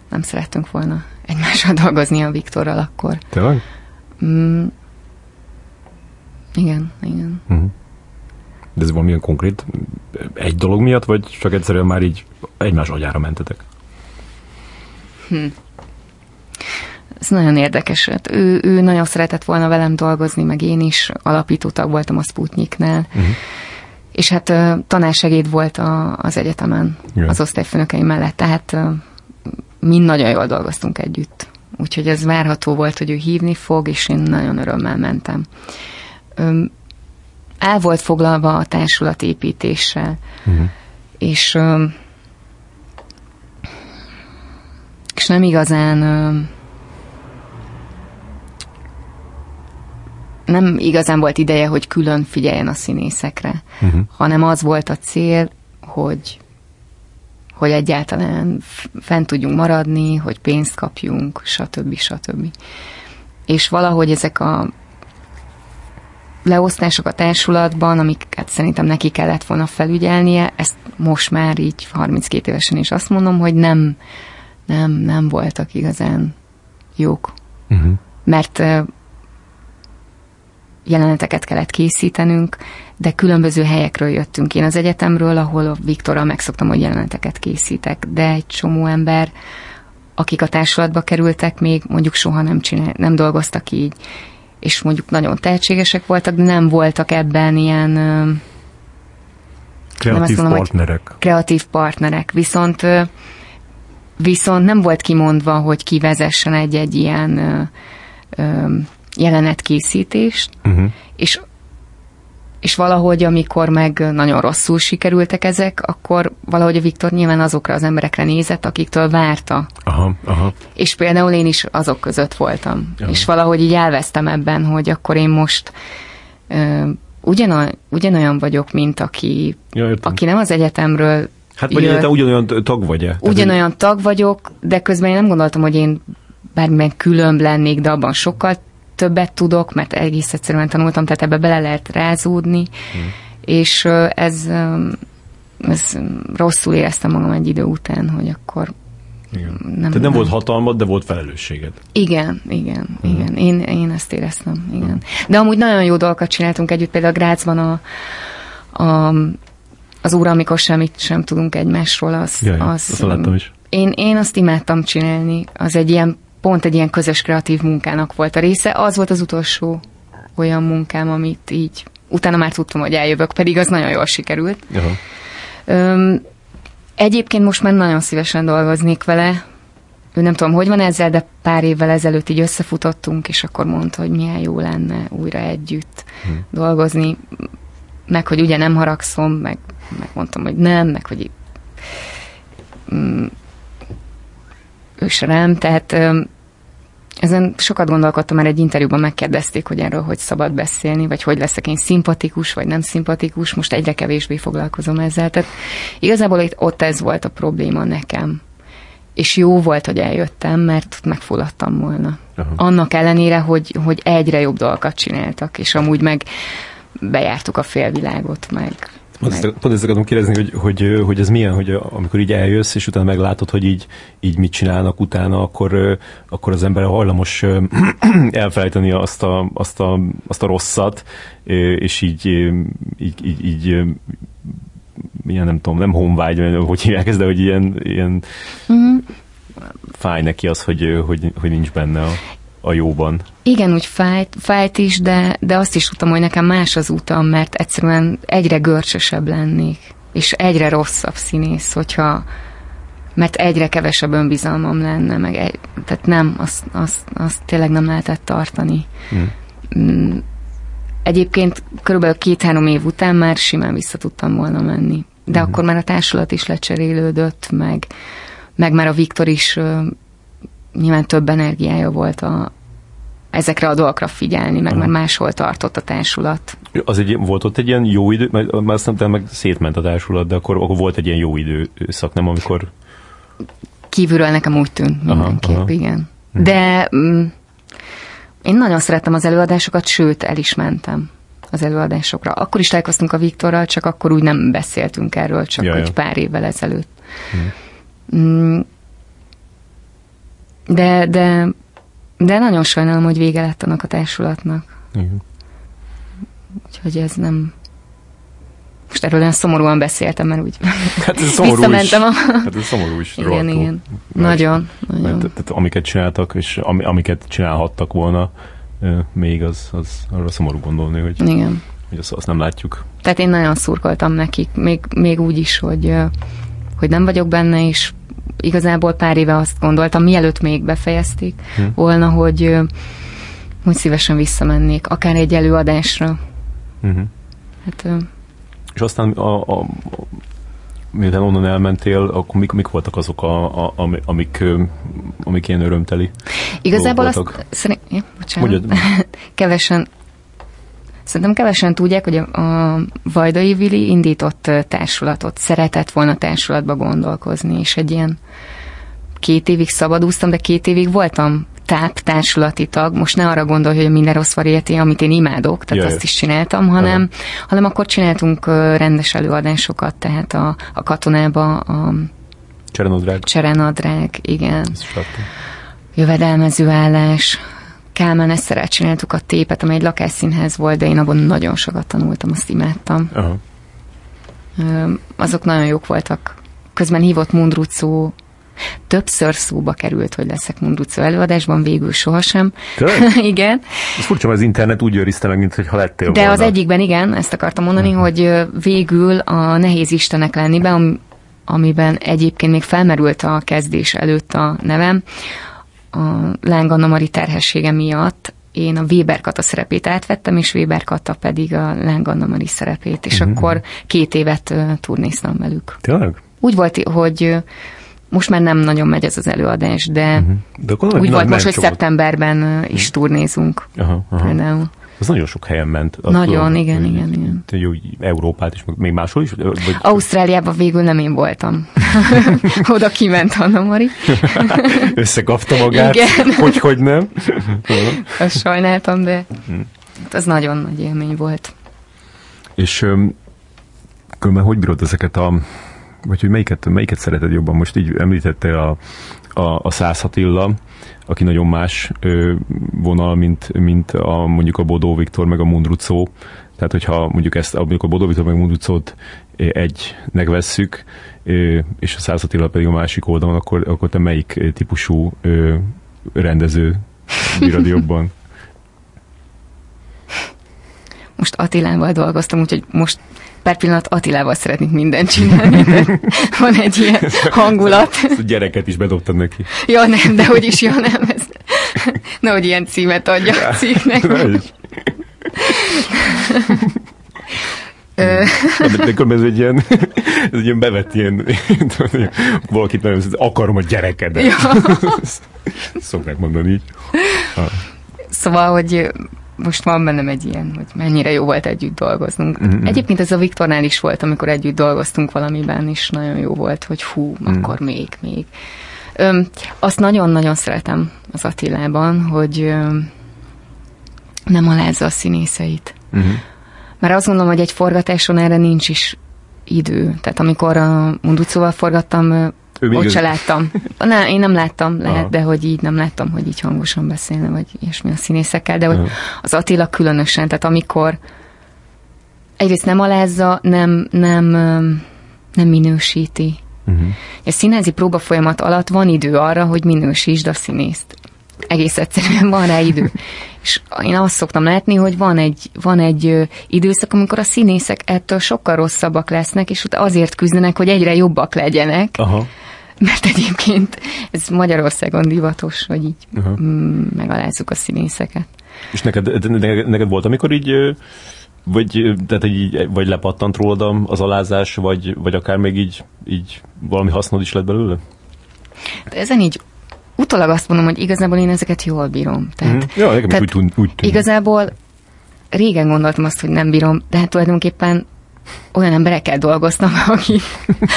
nem szerettünk volna egymással [LAUGHS] dolgozni a Viktorral akkor. Tényleg? Mm, igen, igen. Uh-huh. De ez valamilyen konkrét egy dolog miatt, vagy csak egyszerűen már így egymás agyára mentetek? Ez nagyon érdekes. Hát ő, ő nagyon szeretett volna velem dolgozni, meg én is alapítótag voltam a Sputniknál. Uh-huh. És hát tanársegéd volt a, az egyetemen, Igen. az osztályfőnökeim mellett, tehát mind nagyon jól dolgoztunk együtt. Úgyhogy ez várható volt, hogy ő hívni fog, és én nagyon örömmel mentem. El volt foglalva a társulatépítéssel, Uh-huh. és ö, és nem igazán nem igazán volt ideje, hogy külön figyeljen a színészekre, Uh-huh. hanem az volt a cél, hogy hogy egyáltalán fent tudjunk maradni, hogy pénzt kapjunk, stb. stb. És valahogy ezek a leosztások a társulatban, amiket szerintem neki kellett volna felügyelnie, ezt most már így 32 évesen is azt mondom, hogy nem, nem, nem voltak igazán jók. Uh-huh. Mert jeleneteket kellett készítenünk, de különböző helyekről jöttünk. Én az egyetemről, ahol a Viktorral megszoktam, hogy jeleneteket készítek, de egy csomó ember, akik a társulatba kerültek, még mondjuk soha nem, csinál, nem dolgoztak így, és mondjuk nagyon tehetségesek voltak, de nem voltak ebben ilyen Nem Kreatív azt mondom, partnerek. kreatív partnerek. Viszont viszont nem volt kimondva, hogy ki vezessen egy-egy ilyen ö, ö, jelenetkészítést, Uh-huh. és és valahogy, amikor meg nagyon rosszul sikerültek ezek, akkor valahogy a Viktor nyilván azokra az emberekre nézett, akiktől várta. Aha, aha. És például én is azok között voltam. Ja. És valahogy így elvesztem ebben, hogy akkor én most ö, ugyanolyan, ugyanolyan vagyok, mint aki, Ja, értem. aki nem az egyetemről Hát vagy te ugyanolyan tag vagy-e? Ugyanolyan tag vagyok, de közben én nem gondoltam, hogy én bármilyen különb lennék, de abban sokkal többet tudok, mert egész egyszerűen tanultam, tehát ebbe bele lehet rázódni, Hmm. és ez, ez rosszul éreztem magam egy idő után, hogy akkor Igen. nem- Tehát nem nem. volt hatalmad, de volt felelősséged. igen, igen, Hmm. igen. Én, én ezt éreztem, igen. De amúgy nagyon jó dolgokat csináltunk együtt, például Grácsban a, a az óra, amikor semmit sem tudunk egymásról, az... Jaj, az azt láttam is. Én, én azt imádtam csinálni. Az egy ilyen, pont egy ilyen közös kreatív munkának volt a része. Az volt az utolsó olyan munkám, amit így, utána már tudtam, hogy eljövök, pedig az nagyon jól sikerült. Aha. Öm, egyébként most már nagyon szívesen dolgoznék vele. Ő nem tudom, hogy van ezzel, de pár évvel ezelőtt így összefutottunk, és akkor mondta, hogy milyen jó lenne újra együtt Hmm. dolgozni, meg hogy ugye nem haragszom, meg, meg mondtam, hogy nem, meg hogy mm, ő se nem, tehát öm, ezen sokat gondolkodtam, mert egy interjúban megkérdezték, hogy erről hogy szabad beszélni, vagy hogy leszek én szimpatikus, vagy nem szimpatikus, most egyre kevésbé foglalkozom ezzel. Tehát igazából itt, ott ez volt a probléma nekem. És jó volt, hogy eljöttem, mert megfulladtam volna. Aha. Annak ellenére, hogy, hogy egyre jobb dolgokat csináltak, és amúgy meg bejártuk a félvilágot, meg, Pont ezt, pont ezt akartam kérdezni, hogy, hogy, hogy ez milyen, hogy amikor így eljössz, és utána meglátod, hogy így, így mit csinálnak utána, akkor, akkor az ember hajlamos [CLEARS THROAT] elfelejteni azt a, azt, a, azt a rosszat, és így, így, így, így ilyen nem tudom, nem honvágy, hogy hívják ezt, de hogy ilyen, ilyen Mhm. fáj neki az, hogy, hogy, hogy nincs benne a, a jóban. Igen, úgy fájt, fájt is, de, de azt is tudtam, hogy nekem más az utam, mert egyszerűen egyre görcsösebb lennék, és egyre rosszabb színész, hogyha mert egyre kevesebb önbizalmam lenne, meg egy, tehát nem, azt, azt, azt tényleg nem lehetett tartani. Hm. Mm, Egyébként körülbelül két-három év után már simán vissza tudtam volna menni. De Mhm. akkor már a társulat is lecserélődött, meg, meg már a Viktor is nyilván több energiája volt a, ezekre a dolgokra figyelni, meg már máshol tartott a társulat. Az egy, volt ott egy ilyen jó idő, mert azt nem meg szétment a társulat, de akkor, akkor volt egy ilyen jó időszak, nem amikor... Kívülről nekem úgy tűnt mindenképp, aha, aha. igen. Mhm. De mm, én nagyon szerettem az előadásokat, sőt, el is mentem az előadásokra. Akkor is találkoztunk a Viktorral, csak akkor úgy nem beszéltünk erről, csak ja, egy pár évvel ezelőtt. Hmm. De, de, de nagyon sajnálom, hogy vége lett annak a társulatnak. Igen. Úgyhogy ez nem... Most erről olyan szomorúan beszéltem, mert úgy [LAUGHS] hát ez [LAUGHS] szomorú is. A... Hát ez szomorú is. Igen, rohadtul. igen. Mert, nagyon. nagyon. Mert, tehát, amiket csináltak, és am, amiket csinálhattak volna, még az, az arra szomorú gondolni, hogy, Igen. hogy azt, azt nem látjuk. Tehát én nagyon szurkoltam nekik, még, még úgy is, hogy, hogy nem vagyok benne, és igazából pár éve azt gondoltam, mielőtt még befejezték hm. volna, hogy, hogy szívesen visszamennék, akár egy előadásra. Uh-huh. Hát, és aztán a, a, miután onnan elmentél, akkor mik, mik voltak azok, a, a, amik, amik ilyen örömteli Igazából azt szerint, ja, bocsánat, [LAUGHS] kevesen Szerintem kevesen tudják, hogy a, a Vajdai Vili indított társulatot, szeretett volna társulatba gondolkozni, és egy ilyen két évig szabadúztam, de két évig voltam táp társulati tag, most ne arra gondolj, hogy minden rossz variété, amit én imádok, tehát Jaj. azt is csináltam, hanem, Aha. hanem akkor csináltunk rendes előadásokat, tehát a, a katonába a Cserenadrág. Cserenadrág, igen. Jövedelmező állás. Kálmán Eszterrel csináltuk a tépet, amely egy lakásszínház volt, de én abban nagyon sokat tanultam, azt imádtam. Aha. Azok nagyon jók voltak. Közben hívott Mundrucó Többször szóba került, hogy leszek Munduco előadásban, végül sohasem. [LAUGHS] igen. Ez furcsa, mert az internet úgy őrizte meg, mint hogy ha lettél De volna. az egyikben igen, ezt akartam mondani, uh-huh. hogy végül a Nehéz Istenek lennibe, amiben egyébként még felmerült a kezdés előtt a nevem, a Láng Anna Mari terhessége miatt én a Weber Kata szerepét átvettem, és Weber Kata pedig a Láng Anna Mari szerepét, és uh-huh. akkor két évet turnéztam velük. Tényleg? Úgy volt, hogy most már nem nagyon megy ez az előadás, de, uh-huh. de úgy volt most, hogy szeptemberben is uh-huh. turnézunk. Aha, aha. Például. Az nagyon sok helyen ment. Nagyon, tudom, igen, hogy, igen, igen. Jó, Európát is, még máshol is? Vagy... Ausztráliában végül nem én voltam. [LAUGHS] Oda kiment Anna Mari. [LAUGHS] Összekapta magát. Igen. [LAUGHS] Hogy, hogy nem. Azt sajnáltam, de hm. az nagyon nagy élmény volt. És különben hogy bírod ezeket a vagy hogy melyiket, melyiket szereted jobban? Most így említette a, a, a Szász Attila, aki nagyon más ö, vonal, mint, mint a, mondjuk a Bodó Viktor, meg a Mundrucó. Tehát, hogyha mondjuk ezt, mondjuk a Bodó Viktor, meg a Mundrucót egynek vesszük, és a Szász Attila pedig a másik oldalon, akkor, akkor te melyik típusú ö, rendező [LAUGHS] bírod jobban? Most Attilával dolgoztam, úgyhogy most per pillanat Attilával szeretnék mindent csinálni, van egy ilyen hangulat. Ezt a gyereket is bedobtad neki. Ja, nem, de hogy is, ja, nem. Ez, nehogy ilyen címet adja a cikknek. De, de ez egy ilyen, ez egy ilyen bevett ilyen, valakit nagyon, akarom a gyerekedet. Ja. Szokták mondani így. Ha. Szóval, hogy most van bennem egy ilyen, hogy mennyire jó volt együtt dolgoznunk. Mm-hmm. Egyébként ez a Viktornál is volt, amikor együtt dolgoztunk valamiben, és nagyon jó volt, hogy hú, mm. akkor még, még. Öm, azt nagyon-nagyon szeretem az Attilában, hogy öm, nem alázza a színészeit. Mm-hmm. Mert azt gondolom, hogy egy forgatáson erre nincs is idő. Tehát amikor a Munducóval forgattam, ő Ott se láttam. Ne, én nem láttam, lehet, Aha. de hogy így nem láttam, hogy így hangosan beszélne, vagy ilyesmi a színészekkel, de hogy Aha. az Attila különösen, tehát amikor egyrészt nem alázza, nem, nem, nem minősíti. Uh-huh. A színházi próba folyamat alatt van idő arra, hogy minősítsd a színészt. Egész egyszerűen van rá idő. [LAUGHS] És én azt szoktam látni, hogy van egy, van egy időszak, amikor a színészek ettől sokkal rosszabbak lesznek, és azért küzdenek, hogy egyre jobbak legyenek. Aha mert egyébként ez Magyarországon divatos, hogy így uh-huh. megalázzuk a színészeket. És neked, neked volt, amikor így vagy, tehát így, vagy lepattant rólad az alázás, vagy, vagy akár még így, így valami hasznod is lett belőle? De ezen így utólag azt mondom, hogy igazából én ezeket jól bírom. Tehát, Mhm. Ja, tehát úgy úgy tűnt. Igazából régen gondoltam azt, hogy nem bírom, de hát tulajdonképpen olyan emberekkel dolgoztam, akik,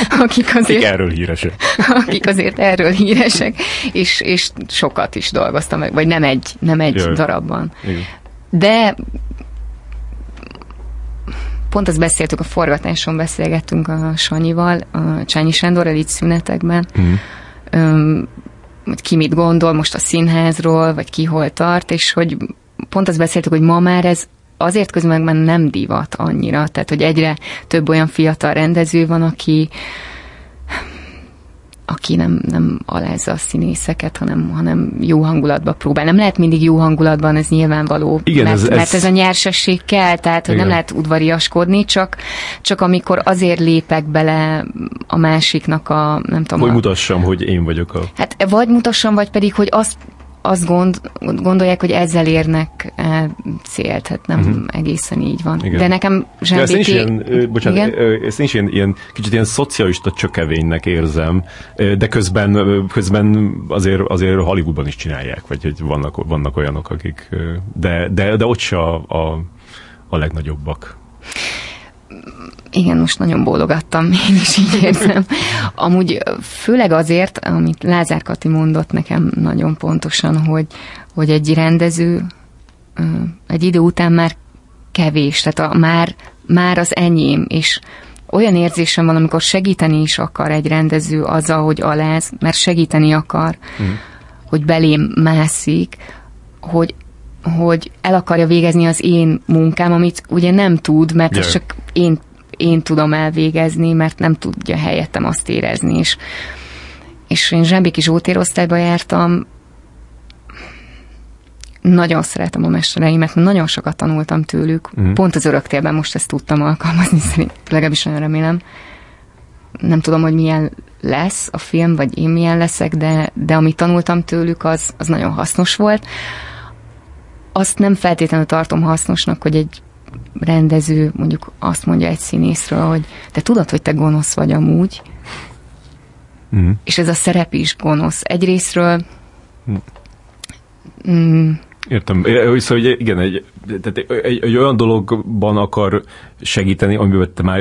akik Akik azért erről híresek. akik azért erről híresek, és, és sokat is dolgoztam meg, vagy nem egy, nem egy Jaj. darabban. Igen. De pont azt beszéltük, a forgatáson beszélgettünk a Sanyival, a Csányi Sándorral így szünetekben, öm, hogy ki mit gondol most a színházról, vagy ki hol tart, és hogy pont azt beszéltük, hogy ma már ez azért közben nem divat annyira, tehát hogy egyre több olyan fiatal rendező van, aki aki nem, nem alázza a színészeket, hanem, hanem jó hangulatba próbál. Nem lehet mindig jó hangulatban, ez nyilvánvaló. Igen, mert, ez- ez- mert ez a nyersesség kell, tehát hogy nem lehet udvariaskodni, csak, csak amikor azért lépek bele a másiknak a, nem tudom, Hogy a, mutassam, hogy én vagyok a... Hát vagy mutassam, vagy pedig, hogy azt, azt gond, gondolják, hogy ezzel érnek el célt. Hát nem uh-huh. egészen így van. Igen. De nekem Ja, ezt nincs ilyen, bocsánat, Igen? ezt nincs ilyen, ilyen, kicsit ilyen szocialista csökevénynek érzem, de közben, közben azért, azért Hollywoodban is csinálják, vagy hogy vannak, vannak olyanok, akik, de, de, de ott se a, a, a legnagyobbak. Igen, most nagyon bólogattam, én is így érzem. Amúgy főleg azért, amit Lázár Kati mondott nekem nagyon pontosan, hogy, hogy egy rendező egy idő után már kevés, tehát a, már, már az enyém, és olyan érzésem van, amikor segíteni is akar egy rendező azzal, hogy aláz, mert segíteni akar, mm. hogy belém mászik, hogy, hogy el akarja végezni az én munkám, amit ugye nem tud, mert Jaj. csak én, én tudom elvégezni, mert nem tudja helyettem azt érezni, és, és én Zsámbéki Zsótérosztályba jártam, nagyon szeretem a mestereimet, nagyon sokat tanultam tőlük. Mm. Pont az öröktérben most ezt tudtam alkalmazni, [LAUGHS] szerint, legalábbis nagyon remélem. Nem tudom, hogy milyen lesz a film, vagy én milyen leszek, de, de amit tanultam tőlük, az, az nagyon hasznos volt. Azt nem feltétlenül tartom hasznosnak, hogy egy rendező mondjuk azt mondja egy színészről, hogy te tudod, hogy te gonosz vagy amúgy, Mm. és ez a szerep is gonosz. Egyrésztről mm, Értem. Szóval hogy igen, egy, tehát egy, egy, olyan dologban akar segíteni, amiben te már,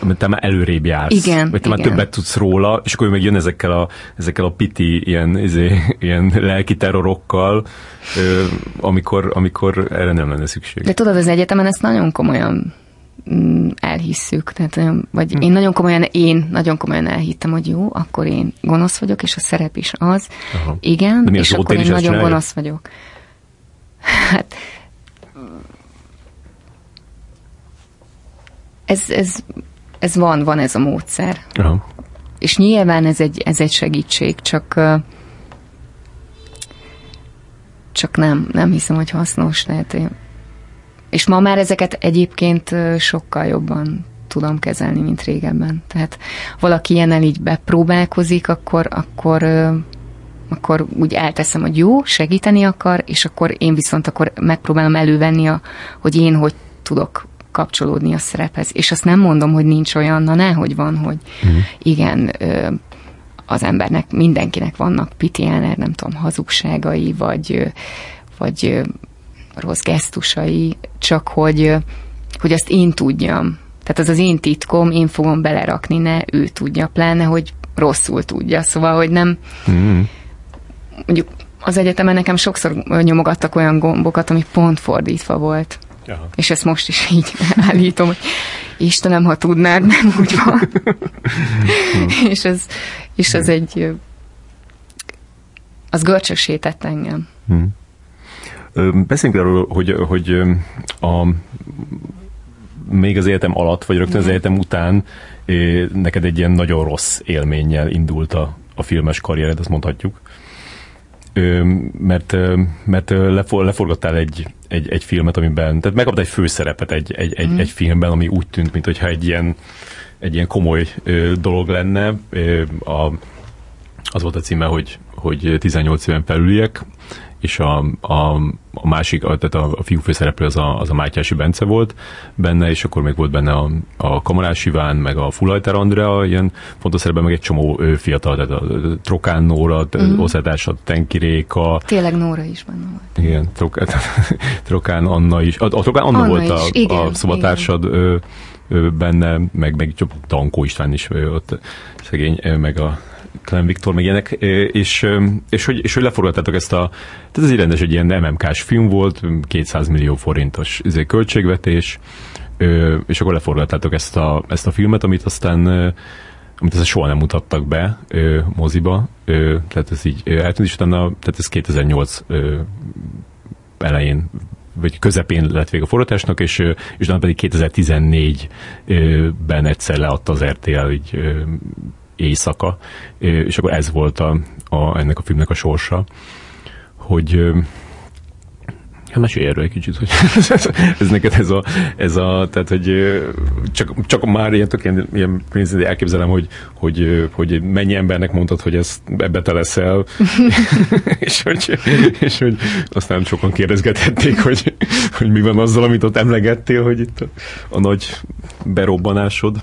amiben te már előrébb jársz. Igen, Vagy te már igen. többet tudsz róla, és akkor meg jön ezekkel a, ezekkel a piti, ilyen, izé, ilyen lelki terrorokkal, amikor, amikor erre nem lenne szükség. De tudod, az egyetemen ezt nagyon komolyan mm, elhisszük. Tehát, olyan- vagy én nagyon komolyan, én nagyon komolyan elhittem, hogy jó, akkor én gonosz vagyok, és a szerep is az. Aha. Igen, De mi, a és akkor én nagyon csinálja? gonosz vagyok. Hát ez, ez, ez van, van ez a módszer. Aha. És nyilván ez egy, ez egy segítség, csak csak nem, nem hiszem, hogy hasznos. Én- és ma már ezeket egyébként sokkal jobban tudom kezelni, mint régebben. Tehát valaki ilyennel így bepróbálkozik, akkor, akkor, akkor úgy elteszem, hogy jó, segíteni akar, és akkor én viszont akkor megpróbálom elővenni, a, hogy én hogy tudok kapcsolódni a szerephez. És azt nem mondom, hogy nincs olyan, na nehogy van, hogy Mhm. igen, az embernek, mindenkinek vannak pitiáner, nem tudom, hazugságai, vagy, vagy rossz gesztusai, csak hogy, hogy azt én tudjam. Tehát az az én titkom, én fogom belerakni, ne ő tudja, pláne, hogy rosszul tudja. Szóval, hogy nem, Mm. Mondjuk az egyetemen nekem sokszor nyomogattak olyan gombokat, ami pont fordítva volt. Aha. És ezt most is így [LAUGHS] állítom, hogy Istenem, ha tudnád, nem úgy van. [LAUGHS] és ez, és ez egy, az görcsösített engem. Mm. Ö, Beszéljünk arról, hogy, hogy a, még az egyetem alatt, vagy rögtön az egyetem után neked egy ilyen nagyon rossz élménnyel indult a, a filmes karriered, azt mondhatjuk. Mert, mert lefor, leforgattál egy, egy, egy filmet, amiben, tehát megkaptál egy főszerepet egy, egy, egy, Mhm. egy filmben, ami úgy tűnt, mintha egy ilyen, egy ilyen komoly dolog lenne. A, az volt a címe, hogy, hogy 18 éven felüliek, és a, a, a másik, a, tehát a, a fiú főszereplő az a, az a Mátyási Bence volt benne, és akkor még volt benne a, a Kamarás Iván, meg a Fulajter Andrea, ilyen fontos szerepben, meg egy csomó fiatal, tehát a Trokán Nóra, mm. Oszedás, a Tenki Réka. Tényleg Nóra is benne volt. Igen, Trokán, [LAUGHS] Trokán Anna is. A, a Trokán Anna, Anna volt a, igen, a szobatársad igen. Ő, benne, meg, meg Tankó István is ott szegény, meg a Clem Viktor, meg ilyenek, és, és, hogy, és hogy leforgattátok ezt a, tehát ez egy rendes, egy ilyen MMK-s film volt, 200 millió forintos izé, költségvetés, és akkor leforgattátok ezt a, ezt a filmet, amit aztán amit aztán soha nem mutattak be ö, moziba, ö, tehát ez így eltűnt, és utána, tehát ez 2008 ö, elején vagy közepén lett vége a forgatásnak, és, és utána pedig 2014-ben egyszer leadta az RTL így éjszaka, és akkor ez volt a, a, ennek a filmnek a sorsa, hogy Hát mesélj erről egy kicsit, hogy [LAUGHS] ez neked ez a, ez a tehát hogy csak, csak már ilyen tök ilyen, ilyen elképzelem, hogy, hogy, hogy mennyi embernek mondtad, hogy ez ebbe te leszel, [LAUGHS] [LAUGHS] és, hogy, és hogy aztán sokan kérdezgethették, hogy, hogy mi van azzal, amit ott emlegettél, hogy itt a, a nagy berobbanásod.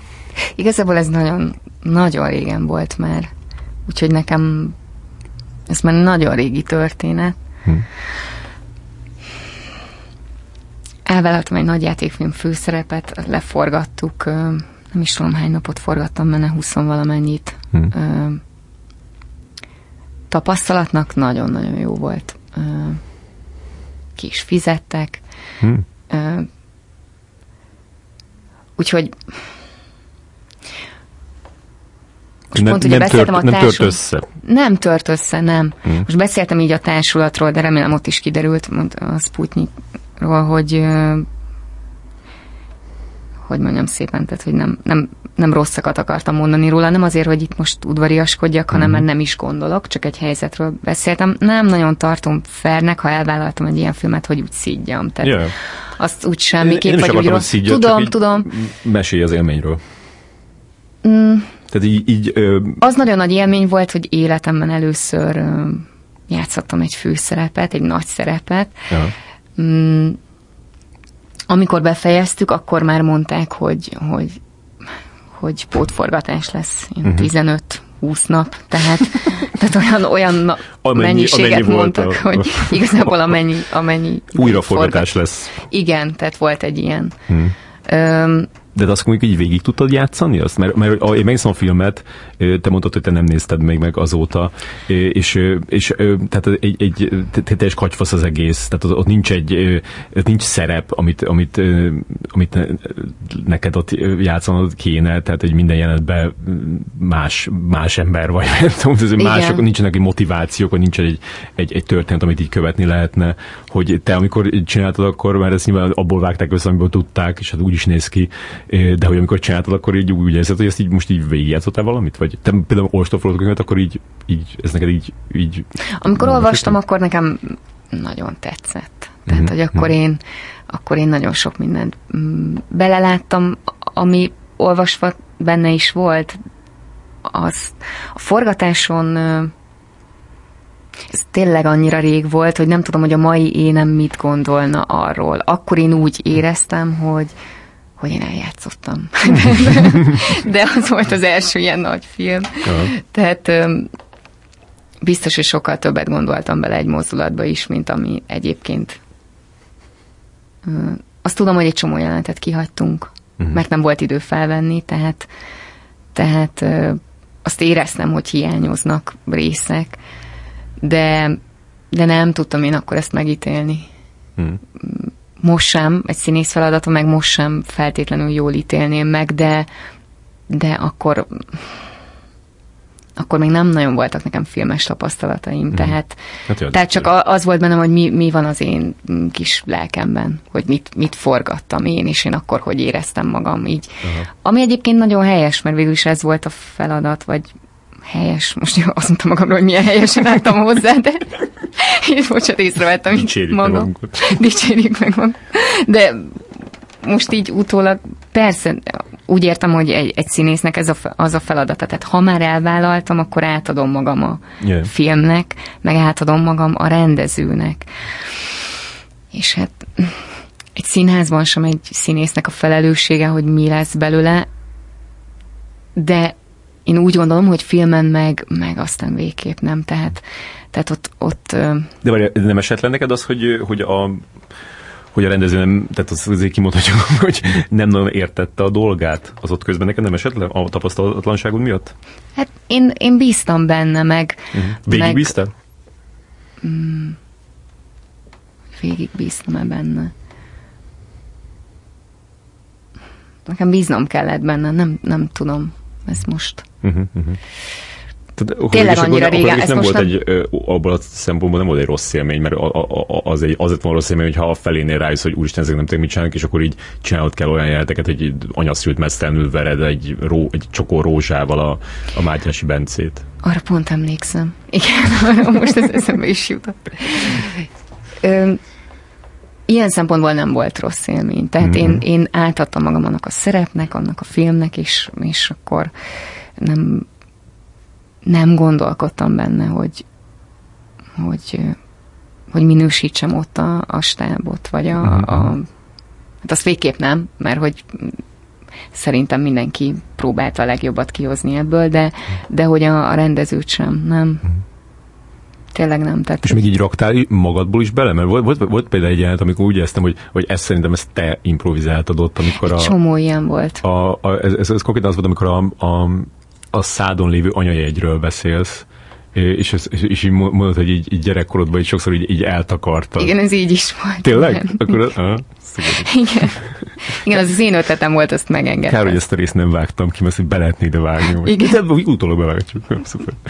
Igazából ez nagyon, nagyon régen volt már. Úgyhogy nekem ez már nagyon régi történet. Hm. Elvállaltam egy nagy játékfilm főszerepet, leforgattuk, nem is tudom hány napot forgattam benne, 20 valamennyit. Hm. Tapasztalatnak nagyon-nagyon jó volt. Ki is fizettek. Hm. Úgyhogy Most nem, pont ugye nem beszéltem tört, a társul... Nem tört össze. Nem tört össze, nem. Hmm. Most beszéltem így a társulatról, de remélem ott is kiderült a Sputnikról, hogy hogy mondjam szépen, tehát hogy nem, nem, nem rosszakat akartam mondani róla, nem azért, hogy itt most udvariaskodjak, hanem mm-hmm. mert nem is gondolok, csak egy helyzetről beszéltem. Nem nagyon tartom fernek, ha elvállaltam egy ilyen filmet, hogy úgy szígyam. Tehát yeah. azt úgy semmiképp, vagy úgy rossz. Tudom, tudom. Mesélj az élményről. Mm, tehát így, így ö... Az nagyon nagy élmény volt, hogy életemben először ö, játszottam egy főszerepet, egy nagy szerepet. Ja. Mm, amikor befejeztük, akkor már mondták, hogy, hogy, hogy pótforgatás lesz. uh-huh. 15 20 nap, tehát, tehát olyan, olyan amennyi, mennyiséget amennyi mondtak, a, hogy [LAUGHS] igazából amennyi, amennyi újraforgatás lesz. Igen, tehát volt egy ilyen. Hmm. Öm, de azt mondjuk így végig tudtad játszani azt? Mert, mert én megnéztem a filmet, te mondtad, hogy te nem nézted még meg azóta, és, és tehát egy, egy teljes kagyfasz az egész, tehát ott nincs egy, nincs szerep, amit, amit, amit neked ott játszanod kéne, tehát egy minden jelenetben más, más ember vagy, [LAUGHS] tudom, mások, nincsenek egy motivációk, vagy nincs egy, egy, egy történet, amit így követni lehetne, hogy te amikor csináltad, akkor már ezt nyilván abból vágták össze, amiből tudták, és hát úgy is néz ki, de hogy amikor csináltad, akkor így úgy érzed, hogy ezt így most így végigjátszottál valamit? Vagy te például olvastad könyvet, akkor így, így, ez neked így... így amikor olvastam, akkor nekem nagyon tetszett. Tehát, mm-hmm. hogy akkor mhm. én, akkor én nagyon sok mindent mm, beleláttam, ami olvasva benne is volt, az a forgatáson ez tényleg annyira rég volt, hogy nem tudom, hogy a mai énem mit gondolna arról. Akkor én úgy éreztem, hogy, hogy én eljátszottam. [LAUGHS] De az volt az első ilyen nagy film. Aha. Tehát biztos, hogy sokkal többet gondoltam bele egy mozdulatba is, mint ami egyébként. Azt tudom, hogy egy csomó jelenetet kihagytunk, uh-huh. mert nem volt idő felvenni, tehát, tehát azt éreztem, hogy hiányoznak részek, de, de nem tudtam én akkor ezt megítélni. Uh-huh most sem, egy színész feladata, meg most sem feltétlenül jól ítélném meg, de, de akkor akkor még nem nagyon voltak nekem filmes tapasztalataim, mm. tehát, hát jön, tehát csak az volt bennem, hogy mi, mi van az én kis lelkemben, hogy mit, mit forgattam én, és én akkor hogy éreztem magam így. Aha. Ami egyébként nagyon helyes, mert végül is ez volt a feladat, vagy helyes, most jó, [LAUGHS] azt mondtam magamról, hogy milyen helyesen álltam hozzá, de [LAUGHS] én bocsánat, észrevettem Dicsérjük magam. Meg [LAUGHS] Dicsérjük meg magam. De most így utólag, persze, úgy értem, hogy egy, egy színésznek ez a, az a feladata. Tehát ha már elvállaltam, akkor átadom magam a yeah. filmnek, meg átadom magam a rendezőnek. És hát egy színházban sem egy színésznek a felelőssége, hogy mi lesz belőle, de én úgy gondolom, hogy filmen meg, meg aztán végképp nem, tehát, tehát ott, ott... De várj, nem esett le neked az, hogy, hogy a hogy a rendező nem, tehát az azért kimondhatjuk, [LAUGHS] hogy nem nagyon értette a dolgát, az ott közben neked nem esett le a tapasztalatlanságod miatt? Hát én, én bíztam benne, meg... Uh-huh. Végig meg, bíztál? Mm, végig bíztam-e benne? Nekem bíznom kellett benne, nem, nem tudom ezt most. Uh-huh, uh-huh. Tehát, Tényleg annyira régen. Ez nem volt nem... egy, abból a szempontból nem volt egy rossz élmény, mert az egy, azért van rossz élmény, hogyha a felénél rájössz, hogy úristen, ezek nem tudom, mit csinálnak, és akkor így csinálod kell olyan jeleneteket, hogy egy anyaszült mesztelenül vered egy, ró, egy csokor rózsával a, a Mátyási Bencét. Arra pont emlékszem. Igen, arra [LAUGHS] most ez eszembe is jutott. Ö, ilyen szempontból nem volt rossz élmény. Tehát mm-hmm. én, én átadtam magam annak a szerepnek, annak a filmnek, és, és akkor nem nem gondolkodtam benne, hogy, hogy, hogy minősítsem ott a, a stábot, vagy a, a hát azt végképp nem, mert hogy szerintem mindenki próbálta a legjobbat kihozni ebből, de, de hogy a, a rendezőt sem, nem. Uh-huh. Tényleg nem. Tehát és még így raktál magadból is bele? Mert volt, volt, volt például egy jelenet, amikor úgy éreztem, hogy, hogy ezt szerintem ezt te improvizáltad ott, amikor a... Csomó ilyen volt. A, a, ez, ez, ez konkrétan az volt, amikor a, a, a szádon lévő anyajegyről beszélsz, és, és, és így mondod, hogy így, így gyerekkorodban így sokszor így, így eltakartad. Igen, ez így is volt. Tényleg? Igen. Akkor, uh, [LAUGHS] igen. Igen, az az én ötletem volt, azt megengedtem. Kár, hogy ezt a részt nem vágtam ki, mert be lehetne ide vágni. Igen. De úgy utólag bevágjuk. Szuper. [LAUGHS]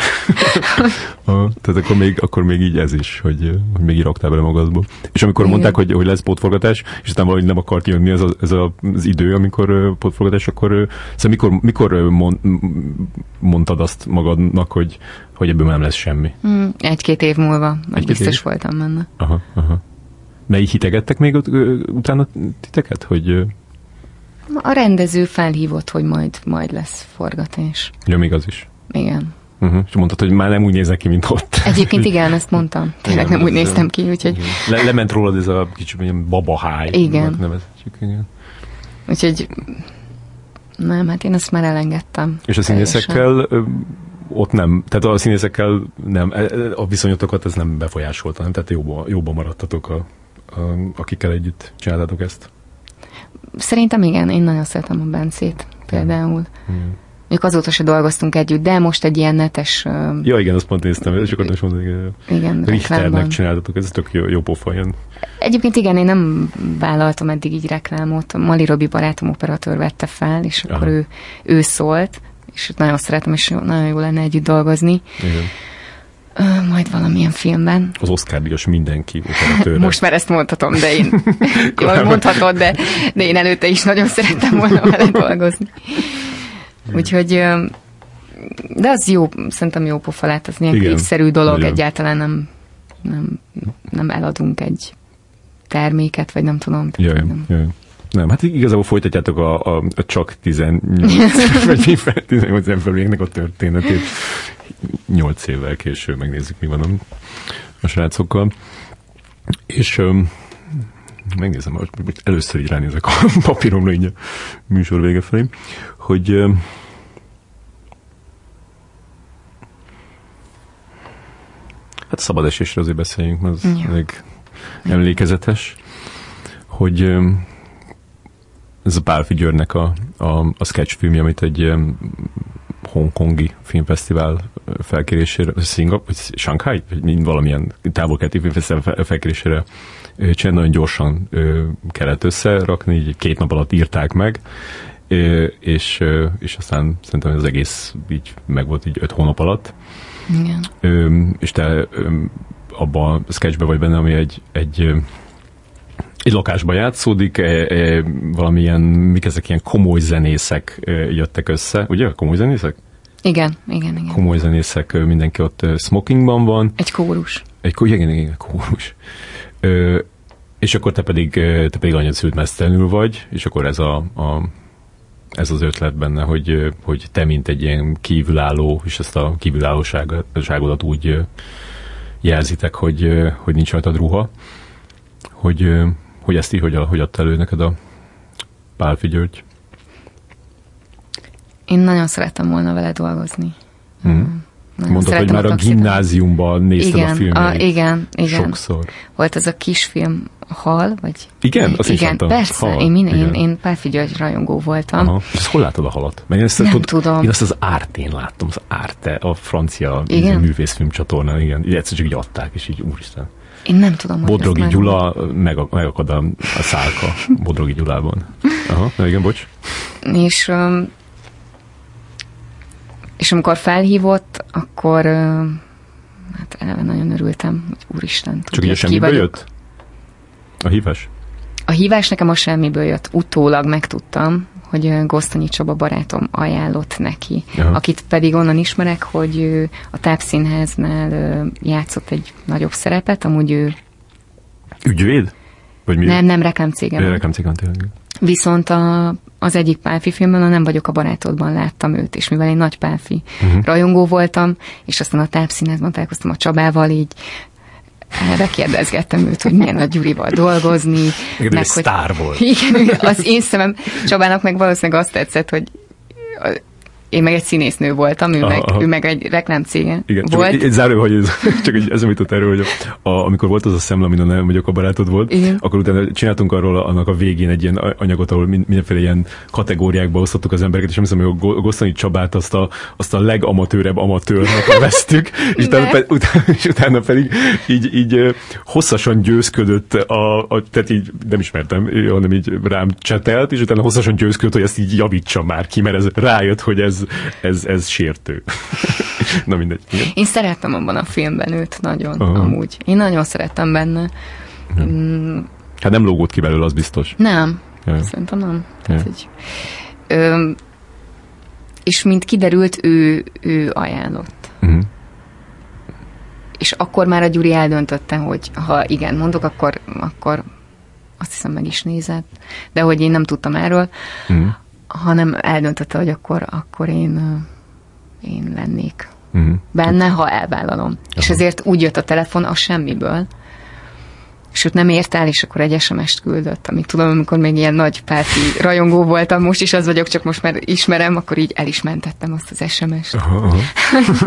uh, tehát akkor még, akkor még így ez is, hogy, hogy még így raktál bele magadból. És amikor Igen. mondták, hogy, hogy lesz pótforgatás, és aztán valahogy nem akart jönni ez, a, ez a, az idő, amikor pótforgatás, akkor szóval mikor, mikor mond, mondtad azt magadnak, hogy, hogy ebből nem lesz semmi? Mm, egy-két év múlva, egy biztos év? voltam benne. Aha, aha. Ne így hitegettek még utána titeket, hogy... A rendező felhívott, hogy majd, majd lesz forgatás. Ja, még az is. Igen. Uh-huh. És mondtad, hogy már nem úgy nézek ki, mint ott. Egyébként igen, [LAUGHS] ezt mondtam. Tényleg igen, nem úgy néztem ki, úgyhogy... Le, lement rólad ez a kicsit ilyen babaháj. Igen. Nevezhetjük, igen. Úgyhogy nem, hát én ezt már elengedtem. És a színészekkel ott nem, tehát a színészekkel nem, e, e, a viszonyotokat ez nem befolyásolta, nem? Tehát jobban, jobban maradtatok, a, akikkel együtt csináltatok ezt. Szerintem igen, én nagyon szeretem a Bencét például. Hmm. Még azóta se dolgoztunk együtt, de most egy ilyen netes... Ja, igen, azt pont néztem, és akkor is mondani, hogy igen, Richternek csináltatok, ez tök jó, jó pofa jön. Egyébként igen, én nem vállaltam eddig így reklámot. Mali Robi barátom operatőr vette fel, és Aha. akkor ő, ő szólt, és nagyon szeretem, és nagyon jó lenne együtt dolgozni. Igen. Majd valamilyen filmben. Az Oscar díjas mindenki operatőre. Most már ezt mondhatom, de én [LAUGHS] jól mondhatod, de, de én előtte is nagyon szerettem volna vele dolgozni. Úgyhogy de az jó, szerintem jó pofa lehet, az ilyen egyszerű dolog, Igen. egyáltalán nem, nem, nem eladunk egy terméket, vagy nem tudom. Jaj, nem. Jaj. Nem, hát igazából folytatjátok a, a, a csak 18 [LAUGHS] vagy 18 embereknek a történetét. 8 évvel később megnézzük, mi van a, a srácokkal. És um, megnézem, most először így ránézek a [LAUGHS] papíromra így a műsor vége felé, hogy um, hát szabad esésre azért beszéljünk, mert az ja. elég emlékezetes, hogy um, ez a Pálfi Györnek a, a, a sketch filmje, amit egy hongkongi filmfesztivál felkérésére, Szingap, vagy Shanghai, vagy valamilyen távol-keleti filmfesztivál felkérésére csinálni, nagyon gyorsan kellett összerakni, így két nap alatt írták meg, és, és aztán szerintem az egész így meg volt így öt hónap alatt. Igen. És te abban a sketchbe vagy benne, ami egy, egy egy lakásban játszódik, e, e, valamilyen, mik ezek ilyen komoly zenészek e, jöttek össze, ugye? Komoly zenészek? Igen, igen, igen. Komoly zenészek, mindenki ott smokingban van. Egy kórus. Egy kórus, igen, igen, kórus. Ö, és akkor te pedig, te pedig anyad szült mesztelenül vagy, és akkor ez a, a ez az ötlet benne, hogy, hogy te, mint egy ilyen kívülálló, és ezt a kívülállóságodat úgy jelzitek, hogy, hogy nincs rajtad ruha, hogy, hogy ezt így hogy, hogy adta elő neked a Pálfi György? Én nagyon szerettem volna vele dolgozni. Mm. Mondtad, hogy már a gimnáziumban nézted igen, a filmjeit. A, igen, igen. Sokszor. Volt az a kisfilm Hal, vagy... Igen? Azt igen, is persze. Hal. Én, minden, igen. én, én Pálfi György rajongó voltam. Aha. És hol látod a halat? Mert én ezt Nem tud, tudom. Én azt az Ártén láttam, az Árte, a francia Igen? művészfilm csatornán, igen. Egyszer csak így adták, és így úristen. Én nem tudom, hogy Bodrogi ezt Gyula, meg, megakad a, a szálka Bodrogi Gyulában. Aha, na igen, bocs. És, és amikor felhívott, akkor hát eleve nagyon örültem, hogy úristen. Csak tudja, a ki semmiből jött? A hívás? A hívás nekem a semmiből jött. Utólag megtudtam, hogy Gosztonyi Csaba barátom ajánlott neki, Aha. akit pedig onnan ismerek, hogy ő a Tápszínháznál játszott egy nagyobb szerepet, amúgy ő Ügyvéd? Vagy mi? nem, nem reklámcégem. Nekem cégem tényleg. Viszont a, az egyik Pálfi filmben, a Nem vagyok a barátodban láttam őt, és mivel én nagy Pálfi uh-huh. rajongó voltam, és aztán a tápszínházban találkoztam a Csabával, így erre kérdezgettem őt, hogy milyen a Gyurival dolgozni. Igen, ő egy sztár volt. Igen, az én szemem Csabának meg valószínűleg azt tetszett, hogy én meg egy színésznő voltam, ő, Aha, meg, aha. ő meg egy reklámcége Igen, csak volt. egy, egy záró, hogy ez, [LAUGHS] csak egy, eszembe jutott erről, hogy a, amikor volt az a szemle, amin a nem vagyok a barátod volt, Igen. akkor utána csináltunk arról annak a végén egy ilyen anyagot, ahol min- mindenféle ilyen kategóriákba osztottuk az embereket, és emlékszem, hogy a Go- Gosztonyi Csabát azt a, azt a legamatőrebb amatőrnek [LAUGHS] neveztük, és utána, pe, utána, [LAUGHS] és utána pedig így, így hosszasan győzködött, a, a, tehát így nem ismertem, hanem így rám csetelt, és utána hosszasan győzködött, hogy ezt így javítsa már ki, mert ez rájött, hogy ez, ez, ez sértő. [LAUGHS] Na mindegy. Igen. Én szerettem abban a filmben őt nagyon, Aha. amúgy. Én nagyon szerettem benne. Mm, Hát nem lógott ki belőle, az biztos. Nem, Ja. szerintem nem. Tehát, Ja. hogy, ö, és mint kiderült, ő, ő ajánlott. Uh-huh. És akkor már a Gyuri eldöntötte, hogy ha igen mondok, akkor, akkor azt hiszem meg is nézett. De hogy én nem tudtam erről, Uh-huh. Hanem eldöntötte, hogy akkor, akkor én, én lennék Uh-huh. benne, ha elvállalom. És ezért úgy jött a telefon a semmiből, és őt nem ért el, és akkor egy SMS-t küldött, amit tudom, amikor még ilyen nagy párti rajongó voltam, most is az vagyok, csak most már ismerem, akkor így el is mentettem azt az SMS-t. Aha.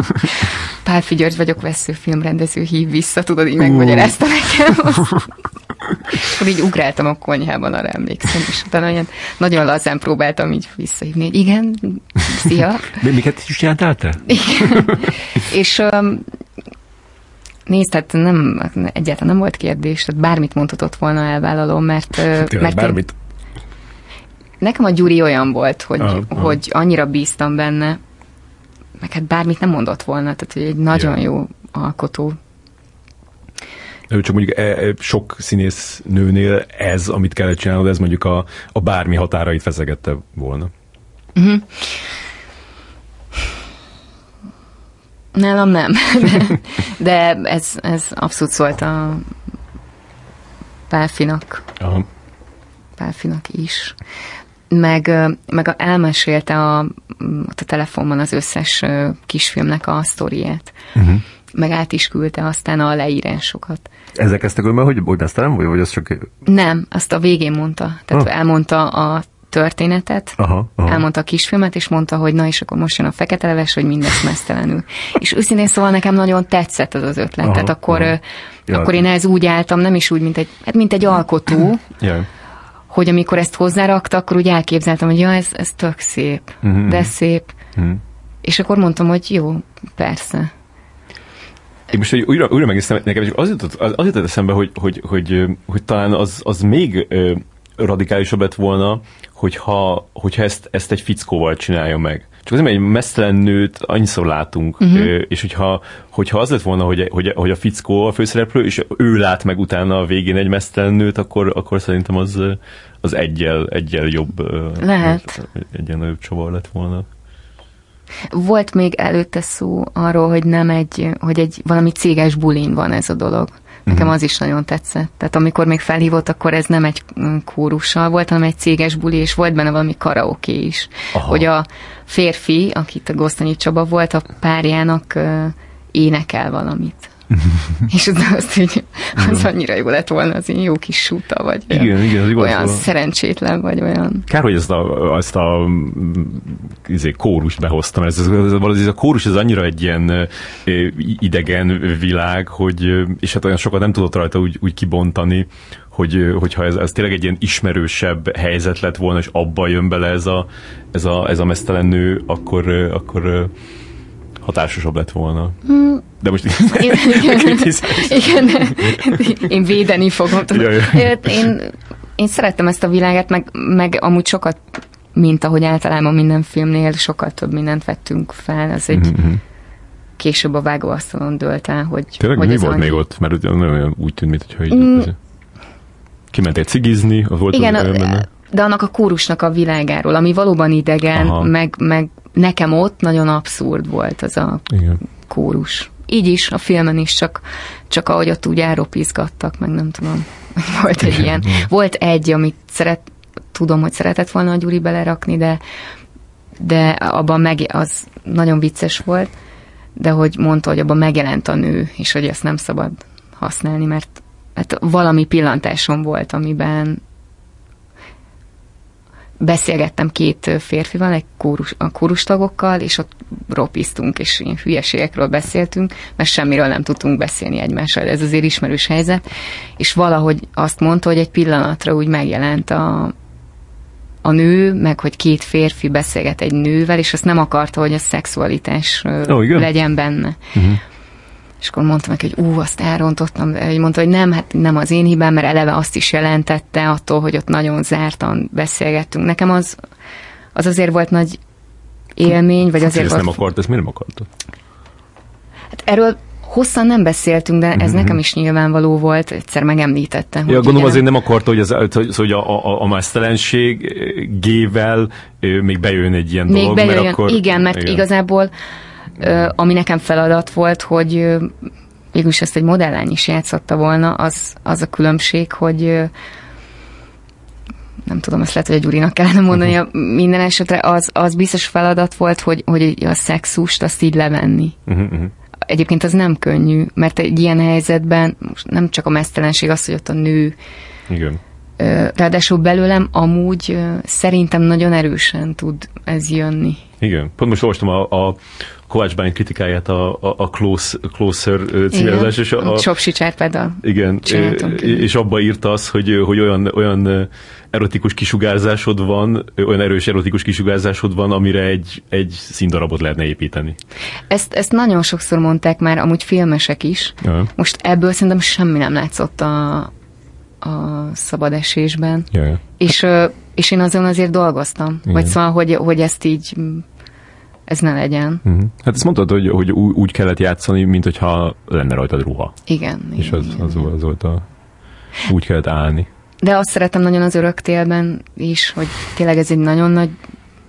[LAUGHS] Pálfi György vagyok, veszőfilmrendező, hív vissza, tudod, így megmagyarázta nekem. [LAUGHS] akkor így ugráltam a konyhában, arra emlékszem, és utána ilyen nagyon lazán próbáltam így visszahívni, hogy igen, szia. Mi, miket is csináltál te? És um, nézd, hát nem, egyáltalán nem volt kérdés, tehát bármit mondhatott volna elvállalom, mert, Tényleg mert én, bármit. nekem a Gyuri olyan volt, hogy, Aha, aha. hogy annyira bíztam benne, meg hát bármit nem mondott volna, tehát hogy egy nagyon Ja. jó alkotó. Csak mondjuk e, e, sok színész nőnél ez, amit kellett csinálnod, ez mondjuk a, a bármi határait feszegette volna. Nálam nem, de, de ez, ez abszolút szólt a Pálfinak, Aha. Pálfinak is. Meg, meg a, elmesélte a, a telefonban az összes kisfilmnek a sztoriát. Uh-huh. Meg át is küldte aztán a leírásokat. Ezek kezdtek önben, hogy, hogy ezt nem, vagy, vagy az csak... Nem, azt a végén mondta. Tehát Ah. elmondta a történetet, Aha, aha. elmondta a kisfilmet, és mondta, hogy na és akkor most jön a fekete leves, hogy mindez mesztelenül. És őszintén szóval nekem nagyon tetszett az az ötlet. Aha, Tehát akkor, aha. Ja. akkor én ez úgy álltam, nem is úgy, mint egy, hát mint egy alkotó, [CLEARS THROAT] Yeah. hogy amikor ezt hozzárakta, akkor úgy elképzeltem, hogy ja, ez, ez tök szép, Mhm. de szép. Mhm. És akkor mondtam, hogy jó, persze. Én most hogy újra, újra megnéztem, nekem csak az jutott, az, az jutott eszembe, hogy, hogy, hogy, ö, hogy talán az, az még ö, radikálisabb lett volna, hogyha, hogyha ezt, ezt egy fickóval csinálja meg. Csak azért, mert egy mesztelen nőt annyiszor látunk, uh-huh. és hogyha, hogyha az lett volna, hogy, hogy, hogy a fickó a főszereplő, és ő lát meg utána a végén egy mesztelen nőt, akkor, akkor szerintem az, ö, az egyel, egyel jobb, ö, Lehet. Egyen nagyobb csavar lett volna. Volt még előtte szó arról, hogy nem egy, hogy egy valami céges bulin van ez a dolog. Nekem uh-huh. az is nagyon tetszett. Tehát amikor még felhívott, akkor ez nem egy kórussal volt, hanem egy céges buli, és volt benne valami karaoke is. Aha. Hogy a férfi, akit a Gosztonyi Csaba volt, a párjának énekel valamit. [LAUGHS] és az, azt, hogy az annyira jó lett volna, az én jó kis súta, vagy igen, olyan, igen, az olyan volna. szerencsétlen, vagy olyan. Kár, hogy ezt a, ezt a izé, kórust behoztam, ez, ez, ez, ez, a kórus ez annyira egy ilyen idegen világ, hogy, és hát olyan sokat nem tudott rajta úgy, úgy kibontani, hogy, hogyha ez, ez tényleg egy ilyen ismerősebb helyzet lett volna, és abba jön bele ez a, ez a, ez a mesztelen nő, akkor, akkor hatásosabb lett volna. Hmm. De most [LAUGHS] igen, [LAUGHS] igen, én védeni fogom. Ja, ja. Én, én szerettem ezt a világet, meg, meg amúgy sokat, mint ahogy általában minden filmnél, sokkal több mindent vettünk fel. Ez egy mm-hmm. később a vágóasztalon dölt el, hogy... Tényleg hogy mi volt annyi... még ott? Mert nagyon úgy tűnt, mintha így... Mm. Kimentél cigizni, az volt Igen, az, de annak a kórusnak a világáról, ami valóban idegen, meg, meg nekem ott nagyon abszurd volt az a Igen. kórus. Így is, a filmen is, csak, csak ahogy ott úgy elropizgattak, meg nem tudom, volt egy ilyen. Volt egy, amit szeret, tudom, hogy szeretett volna a Gyuri belerakni, de, de abban meg, az nagyon vicces volt, de hogy mondta, hogy abban megjelent a nő, és hogy ezt nem szabad használni, mert hát valami pillantásom volt, amiben beszélgettem két férfival, egy kórus, a kórustagokkal, és ott ropiztunk, és ilyen hülyeségekről beszéltünk, mert semmiről nem tudtunk beszélni egymással, ez azért ismerős helyzet, és valahogy azt mondta, hogy egy pillanatra úgy megjelent a, a nő, meg hogy két férfi beszélget egy nővel, és azt nem akarta, hogy a szexualitás oh, legyen benne. Uh-huh. És akkor mondtam neki, hogy ú, azt elrontottam, hogy mondta, hogy nem, hát nem az én hibám, mert eleve azt is jelentette attól, hogy ott nagyon zártan beszélgettünk. Nekem az, az azért volt nagy élmény, vagy azért ezt volt... nem akart, ezt miért nem akarta? Hát erről hosszan nem beszéltünk, de ez uh-huh. nekem is nyilvánvaló volt, egyszer megemlítette. Ja, gondolom igen, azért nem akarta, hogy, az, hogy a, a, a mesztelenség-gével még bejön egy ilyen még dolog, bejön, mert akkor... Igen, mert igen. igazából ami nekem feladat volt, hogy mégis ezt egy modellány is játszotta volna, az, az a különbség, hogy nem tudom, ezt lehet, hogy a Gyurinak kellene mondani, uh-huh. minden esetre az, az biztos feladat volt, hogy, hogy a szexust azt így levenni. Uh-huh. Egyébként az nem könnyű, mert egy ilyen helyzetben most nem csak a mesztelenség az, hogy ott a nő Igen. Ráadásul belőlem amúgy szerintem nagyon erősen tud ez jönni. Igen. Pont most olvastam a, a Kovács Bány kritikáját a, a, a Close, Closer címezés. És a, a Csopsi Csárpáddal. Igen, és abba írta az, hogy, hogy olyan, olyan erotikus kisugárzásod van, olyan erős erotikus kisugárzásod van, amire egy, egy színdarabot lehetne építeni. Ezt, ezt nagyon sokszor mondták már, amúgy filmesek is. Ja. Most ebből szerintem semmi nem látszott a, a szabad esésben. Ja, ja. És, és én azon azért dolgoztam. Igen. Vagy szóval, hogy, hogy ezt így ez ne legyen. Uh-huh. Hát ezt mondtad, hogy, hogy úgy kellett játszani, mint hogyha lenne rajtad ruha. Igen. És igen, az, az, az, az volt a... Úgy kellett állni. De azt szeretem nagyon az öröktélben is, hogy tényleg ez egy nagyon nagy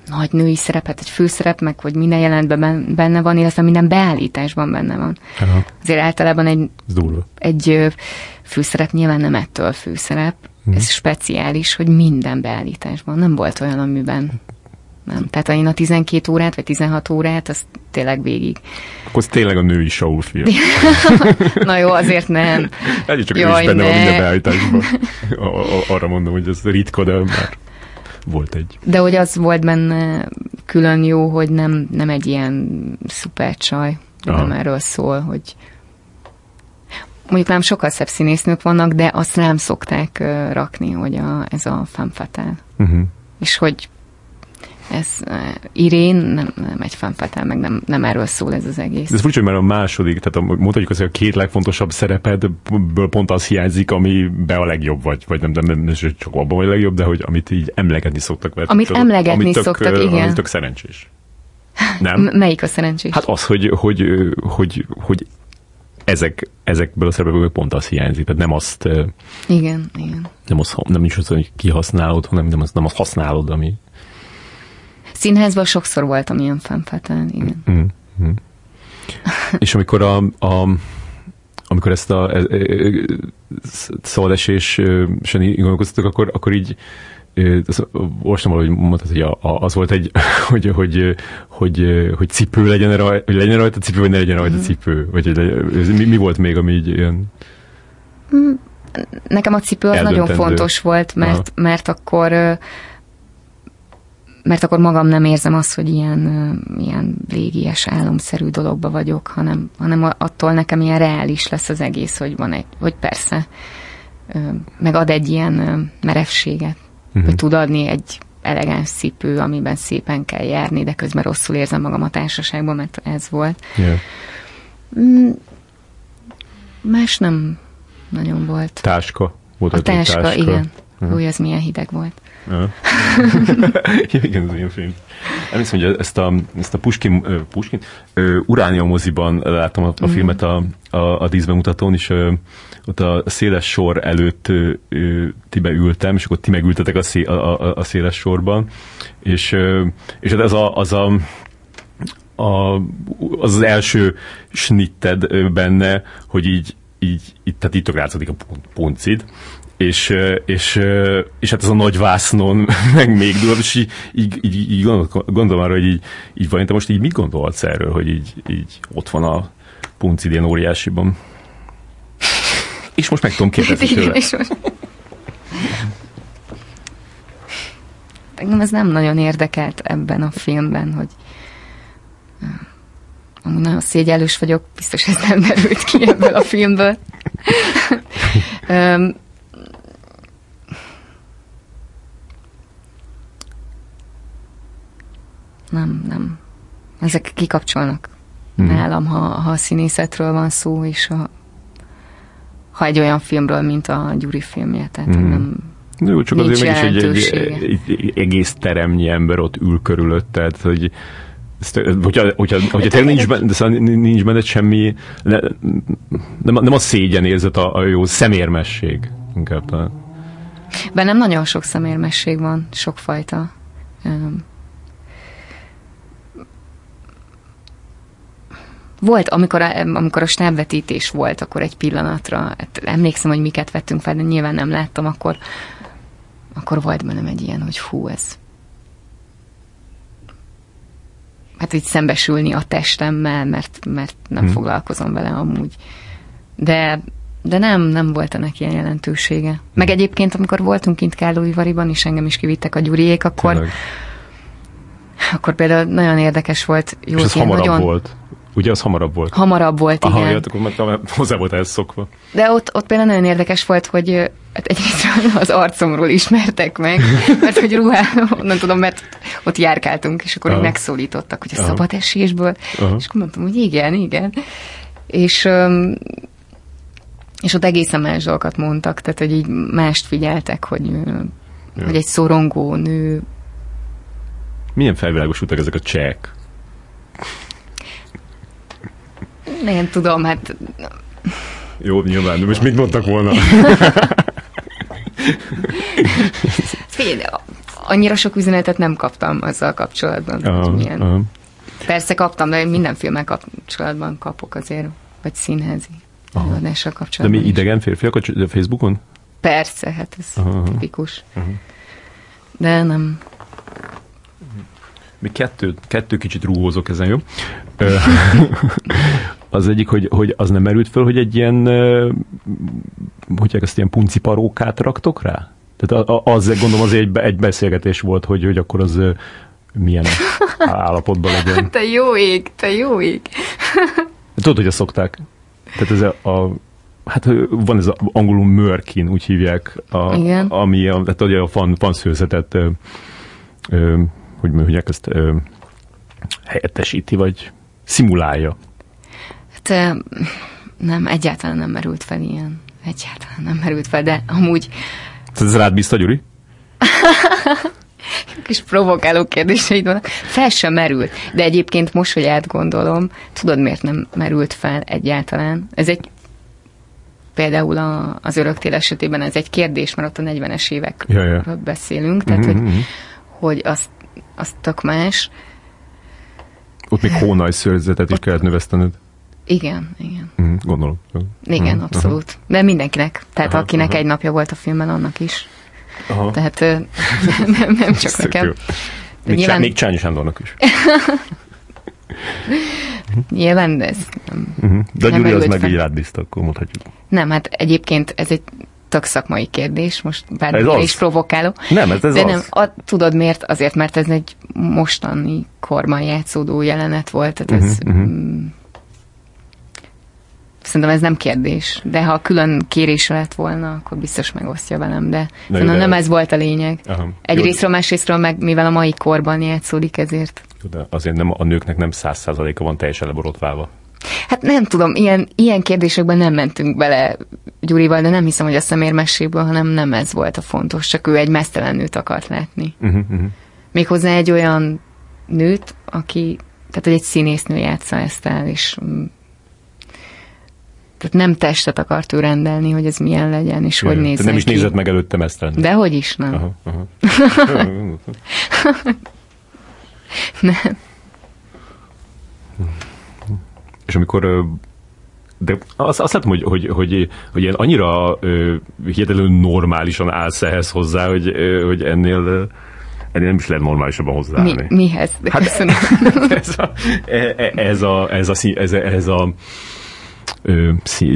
nagy női szerepet, egy főszerep, meg hogy minden jelentben benne van, illetve minden beállításban benne van. Aha. Azért általában egy, egy főszerep nyilván nem ettől főszerep, hmm. ez speciális, hogy minden beállításban. Nem volt olyan, amiben nem. Tehát én a 12 órát, vagy 16 órát, az tényleg végig. Akkor ez tényleg a női show film. [LAUGHS] Na jó, azért nem. Egy csak Jaj, is benne ne. van minden beállításban. Arra mondom, hogy ez ritka, de már volt egy. De hogy az volt benne külön jó, hogy nem, nem egy ilyen szuper csaj, nem erről szól, hogy mondjuk nem sokkal szebb színésznők vannak, de azt nem szokták rakni, hogy a, ez a femme fatale. Uh-huh. És hogy ez uh, Irén nem, nem egy fanfatál, meg nem, nem erről szól ez az egész. De ez furcsa, mert a második, tehát a, mondhatjuk azt, hogy a két legfontosabb szerepedből pont az hiányzik, ami be a legjobb vagy, vagy nem, nem, nem, nem csak abban vagy a legjobb, de hogy amit így emlegetni szoktak. Mert amit tudod, emlegetni amit tök, szoktak, uh, igen. Amit tök szerencsés. Nem? [LAUGHS] M- melyik a szerencsés? Hát az, hogy, hogy, hogy, hogy ezek, ezekből a szerepekből pont az hiányzik. Tehát nem azt... Igen, igen. Nem, az, nem is az, hogy kihasználod, hanem nem azt, nem azt használod, ami, Színházban sokszor voltam ilyen fanfatán, igen. Mm-hmm. És amikor a, a amikor ezt a e, e, szabadesésen gondolkoztatok, akkor, akkor így olvastam valahogy mondtad, hogy a, a, az volt egy, [LAUGHS] hogy, hogy, hogy, hogy cipő legyen rajta, hogy legyen rajta cipő, vagy ne legyen rajta mm. cipő, vagy hogy mi, mi volt még, ami így ilyen... Nekem a cipő az nagyon fontos volt, mert, mert akkor mert akkor magam nem érzem azt, hogy ilyen, ilyen légies álomszerű dologba vagyok, hanem, hanem attól nekem ilyen reális lesz az egész, hogy van egy, hogy persze, meg ad egy ilyen merevséget, uh-huh. hogy tud adni egy elegáns cipő, amiben szépen kell járni, de közben rosszul érzem magam a társaságban, mert ez volt. Yeah. Más nem nagyon volt. Táska? Volt a táska, táska, igen. Uh-huh. Új, az milyen hideg volt. Uh. [LAUGHS] igen, az ilyen film. Emlékszem, hogy ezt a, ezt a Puskin, uh, Puskin uh, Uránia moziban láttam a, a mm. filmet a, a, a díszbemutatón, és uh, ott a széles sor előtt uh, ti beültem, és akkor ti megültetek a, szé, a, a, a széles sorban, és, uh, és hát ez a, az a a, az, az első snitted benne, hogy így, így, így tehát itt látszódik a puncid, és, és, és hát ez a nagy vásznon [LAUGHS] meg még durvább, és így, így, így, így gondolom arra, hogy így, így van, te most így mit gondolsz erről, hogy így, így ott van a ilyen óriásiban? És most meg tudom kérdezni [LAUGHS] tőle. És most... Engem ez nem nagyon érdekelt ebben a filmben, hogy amúgy nagyon szégyellős vagyok, biztos ez nem derült ki ebből a filmből. [LAUGHS] nem, nem. Ezek kikapcsolnak hmm. nálam, ha, ha a színészetről van szó, és ha, ha egy olyan filmről, mint a Gyuri filmje, tehát hmm. nem, jó, csak azért mégis egy, egy, egy, egész teremnyi ember ott ül körülötted, hogy ezt, hogyha, hogyha, hogyha tényleg nincs benne, szóval nincs benne semmi, ne, nem, nem a szégyen érzet, a, a jó szemérmesség inkább talán. Bennem nagyon sok szemérmesség van, sokfajta. Volt, amikor a, amikor a stábvetítés volt, akkor egy pillanatra, hát emlékszem, hogy miket vettünk fel, de nyilván nem láttam, akkor, akkor volt bennem egy ilyen, hogy hú, ez hát így szembesülni a testemmel, mert, mert nem hmm. foglalkozom vele amúgy. De, de nem, nem volt ennek ilyen jelentősége. Hmm. Meg egyébként, amikor voltunk kint Kállóivariban, és engem is kivittek a gyuriék, akkor Tényleg. akkor például nagyon érdekes volt. Jó, és ez hamarabb nagyon, volt. Ugye az hamarabb volt? Hamarabb volt, Aha, igen. Aha, akkor már hozzá volt ehhez szokva. De ott, ott például nagyon érdekes volt, hogy hát egyrészt [LAUGHS] az arcomról ismertek meg, [LAUGHS] mert hogy ruhá, nem tudom, mert ott járkáltunk, és akkor megszólítottak, hogy a Aha. szabad esésből, Aha. és akkor mondtam, hogy igen, igen. És és ott egészen más dolgokat mondtak, tehát hogy így mást figyeltek, hogy, ja. hogy egy szorongó nő. Milyen felvilágosultak ezek a csek? Nem tudom, hát... Jó, nyilván, most mit mondtak volna? Figyelj, annyira sok üzenetet nem kaptam azzal kapcsolatban. Aha, milyen. Aha. Persze kaptam, de minden filmmel kapcsolatban kapok azért, vagy színházi előadással kapcsolatban. De mi idegen férfiak a Facebookon? Persze, hát ez aha, tipikus. Aha. De nem, még kettő, kettő kicsit rúgózok ezen, jó? [LAUGHS] az egyik, hogy, hogy az nem merült föl, hogy egy ilyen, hogy ezt ilyen punciparókát raktok rá? Tehát az, gondolom az egy, egy beszélgetés volt, hogy, hogy akkor az milyen állapotban legyen. [LAUGHS] Te jó ég, te jó ég. [LAUGHS] Tudod, hogy azt szokták. Tehát ez a, a hát van ez az angolul mörkin, úgy hívják, a, Igen. ami a, tehát a fan, fanszőzetet hogy mondják, ezt ö, helyettesíti, vagy szimulálja? Hát nem, egyáltalán nem merült fel ilyen. Egyáltalán nem merült fel, de amúgy... Ez rád bízta, Gyuri? [LAUGHS] kis provokáló kérdéseid vannak. Fel sem merült. De egyébként most, hogy átgondolom, tudod, miért nem merült fel egyáltalán? Ez egy például a, az öröktér esetében ez egy kérdés, mert ott a 40-es évekről ja, ja. beszélünk, tehát mm-hmm. hogy, mhm. hogy azt az tök más. Ott még hónaj szőrzetet is kellett növesztened. Igen, igen. Mm, gondolom. Igen, mm, abszolút. Aha. De mindenkinek. Tehát aha, akinek aha. egy napja volt a filmben, annak is. Aha. Tehát [LAUGHS] nem, nem csak nekem. Még, nyilván... még Csányi Sándornak is. [LAUGHS] nyilván ez nem, uh-huh. De a Gyuri az meg így rád bízta, akkor mondhatjuk. Nem, hát egyébként ez egy tök szakmai kérdés, most bár is provokáló. Nem, ez, ez De az. nem, a, tudod miért? Azért, mert ez egy mostani korban játszódó jelenet volt, tehát ez... Uh-huh, uh-huh. Szerintem ez nem kérdés, de ha külön kérésre lett volna, akkor biztos megosztja velem, de, de, de nem ez volt a lényeg. Aha. Egyrésztről, másrésztről meg, mivel a mai korban játszódik, ezért. De azért nem, a nőknek nem száz százaléka van teljesen leborotválva. Hát nem tudom, ilyen, ilyen kérdésekben nem mentünk bele Gyurival, de nem hiszem, hogy a szemérmesséből, hanem nem ez volt a fontos, csak ő egy mesztelen nőt akart látni. Uh-huh, uh-huh. Méghozzá egy olyan nőt, aki, tehát hogy egy színésznő játsza ezt el, és mm, tehát nem testet akart ő rendelni, hogy ez milyen legyen, és Jaj, hogy nézzen Nem is ki. nézett meg előtte mesztelen. De hogy is nem. Aha, aha. [LAUGHS] nem. És amikor de azt, azt látom, hogy, hogy, hogy, hogy ilyen annyira hihetetlenül normálisan állsz ehhez hozzá, hogy, hogy ennél ennél nem is lehet normálisabban hozzáállni. Mi, mihez? Hát, [LAUGHS] ez, a, ez, a, ez, a, ez, a, ez a ö, szí,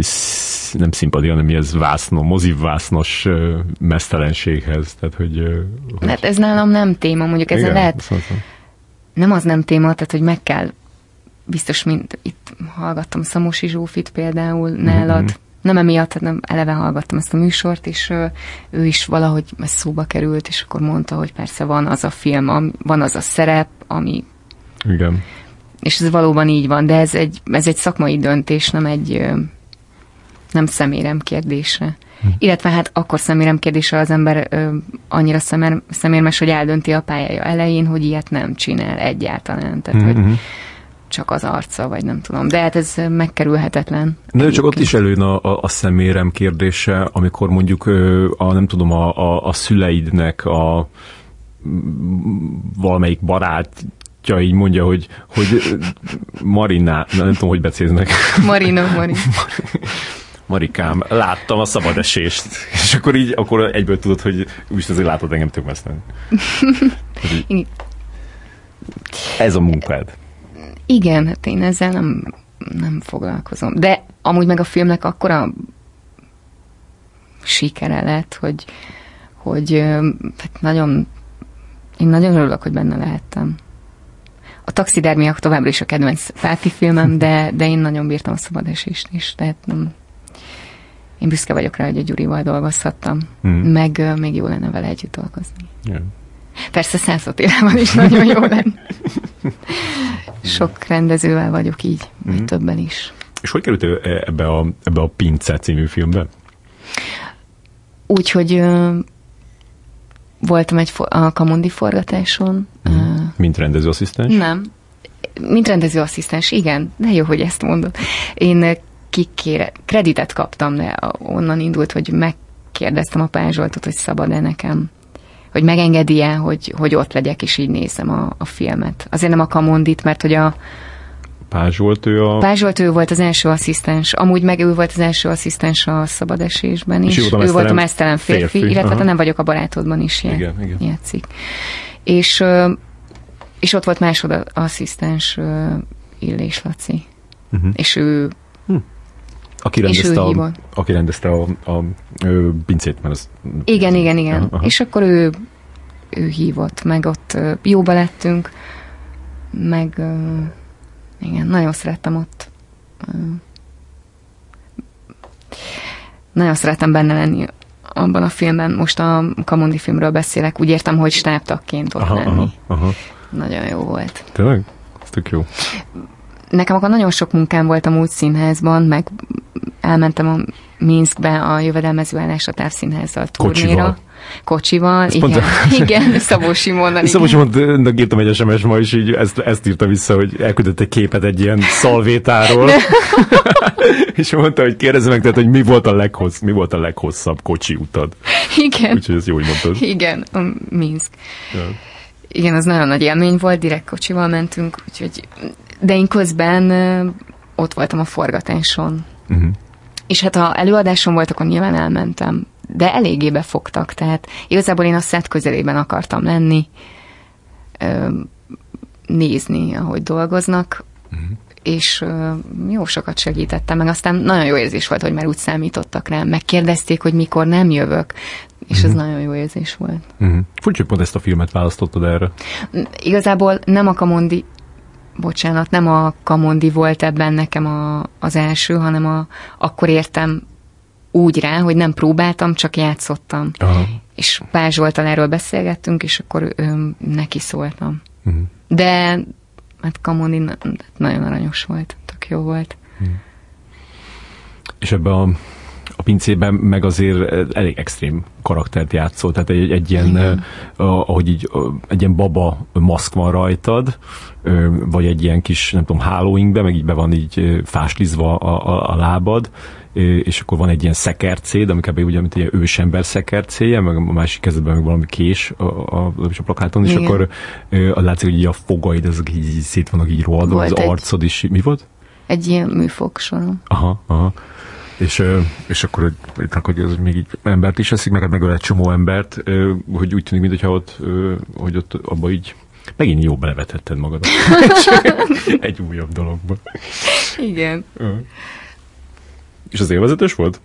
nem szimpati, hanem ez vászno, mozivvásznos ö, mesztelenséghez. Tehát, hogy, ö, hogy... Hát ez nálam nem téma, mondjuk ezen Igen, lehet... Nem az nem téma, tehát hogy meg kell biztos, mint itt hallgattam Szamosi Zsófit például nálad, mm-hmm. nem emiatt, hanem eleve hallgattam ezt a műsort, és ő, ő is valahogy ez szóba került, és akkor mondta, hogy persze van az a film, van az a szerep, ami... Igen. És ez valóban így van, de ez egy, ez egy szakmai döntés, nem egy nem szemérem kérdése. Hm. Illetve hát akkor szemérem kérdése az ember ö, annyira szemér, szemérmes, hogy eldönti a pályája elején, hogy ilyet nem csinál egyáltalán. Tehát, mm-hmm. hogy csak az arca, vagy nem tudom. De hát ez megkerülhetetlen. De csak ott is előjön a, a, a szemérem kérdése, amikor mondjuk a, nem tudom, a, a, a szüleidnek a valamelyik barát így mondja, hogy, hogy Marina, nem tudom, hogy becéznek. Marino, Marino. [LAUGHS] Marikám, láttam a szabad esést. És akkor így, akkor egyből tudod, hogy úgyis azért látod engem tök [LAUGHS] Ez a munkád. Igen, hát én ezzel nem, nem foglalkozom. De amúgy meg a filmnek akkora sikere lett, hogy, hogy hát nagyon, én nagyon örülök, hogy benne lehettem. A taxidermiak továbbra is a kedvenc Páti filmem, de, de én nagyon bírtam a szabad esést is, tehát nem, én büszke vagyok rá, hogy a Gyurival dolgozhattam, mm. meg uh, még jó lenne vele együtt dolgozni. Yeah. Persze Szászot élában is nagyon jó lenne. [LAUGHS] Sok rendezővel vagyok így, vagy mm. többen is. És hogy került ebbe a, ebbe a Pince című filmbe? Úgy, hogy uh, voltam egy for- a Kamundi forgatáson. Mm. Uh, Mint rendezőasszisztens? Nem. Mint rendezőasszisztens, igen. De jó, hogy ezt mondod. Én kikére, kreditet kaptam, de onnan indult, hogy megkérdeztem a Pázsoltot, hogy szabad-e nekem hogy megengedi-e, hogy, hogy ott legyek, és így nézem a, a filmet. Azért nem a Kamondit, mert hogy a Pázsolt ő a... Pázsolt ő volt az első asszisztens. Amúgy meg ő volt az első asszisztens a szabadesésben is. És ő, ő volt a mesztelen férfi, férfi. illetve Aha. nem vagyok a barátodban is jel, igen, igen. játszik. És, és ott volt másod asszisztens Illés Laci. Uh-huh. És ő hm. Aki rendezte, a, aki rendezte a, a, a pincét, mert az... Igen, igen, igen. Aha. És akkor ő, ő hívott, meg ott jóba lettünk, meg igen, nagyon szerettem ott. Nagyon szeretem benne lenni abban a filmben. Most a Kamondi filmről beszélek. Úgy értem, hogy stábtakként ott aha, lenni. Aha, aha. Nagyon jó volt. Tényleg? Ez tök jó. Nekem akkor nagyon sok munkám volt a múlt színházban, meg elmentem a Minskbe a jövedelmező állásra távszínházzal turnéra. Kocsival. Kocsival, igen, pont, [LAUGHS] igen, Szabó Simonnal. Szabó Simonnak írtam egy SMS ma, és így ezt, ezt írta vissza, hogy elküldött egy képet egy ilyen szalvétáról, [LAUGHS] [LAUGHS] és mondta, hogy kérdezze meg, tehát, hogy mi volt, a leghossz, mi volt a leghosszabb kocsi utad. Igen. Úgyhogy ez jó, hogy mondtad. Igen, a Minsk. Ja. Igen, az nagyon nagy élmény volt, direkt kocsival mentünk, úgyhogy, de én közben ott voltam a forgatáson. Uh-huh. És hát ha előadásom volt, akkor nyilván elmentem. De eléggé befogtak, tehát igazából én a szett közelében akartam lenni, nézni, ahogy dolgoznak, uh-huh. és jó sokat segítettem, meg aztán nagyon jó érzés volt, hogy már úgy számítottak rám, megkérdezték, hogy mikor nem jövök, és uh-huh. ez nagyon jó érzés volt. Uh-huh. Furcsa, hogy pont ezt a filmet választottad erre. Igazából nem a Kamondi bocsánat, nem a Kamondi volt ebben nekem a, az első, hanem a, akkor értem úgy rá, hogy nem próbáltam, csak játszottam. Aha. És Pázs Zsoltal erről beszélgettünk, és akkor ő, neki szóltam. Uh-huh. De hát Kamondi nagyon aranyos volt, tök jó volt. Uh-huh. És ebbe a a pincében meg azért elég extrém karaktert játszol, tehát egy, egy ilyen, Igen. ahogy így, egy ilyen baba maszk van rajtad, vagy egy ilyen kis, nem tudom, hálóinkbe, meg így be van így fáslizva a, a, a lábad, és akkor van egy ilyen szekercéd, ami kb. ugye, mint egy ősember szekercéje, meg a másik kezedben meg valami kés a, a, a, plakáton, Igen. és akkor a, látszik, hogy így a fogaid, ezek így, így szét vannak így rohadva, az egy, arcod is, mi volt? Egy ilyen műfogsorom. Aha, aha és, és akkor hogy, hogy ez még így embert is eszik, meg hát megöl egy csomó embert, hogy úgy tűnik, mintha ott, hogy ott abba így megint jó belevetetted magadat. [LAUGHS] egy újabb dologba. Igen. És az élvezetes volt?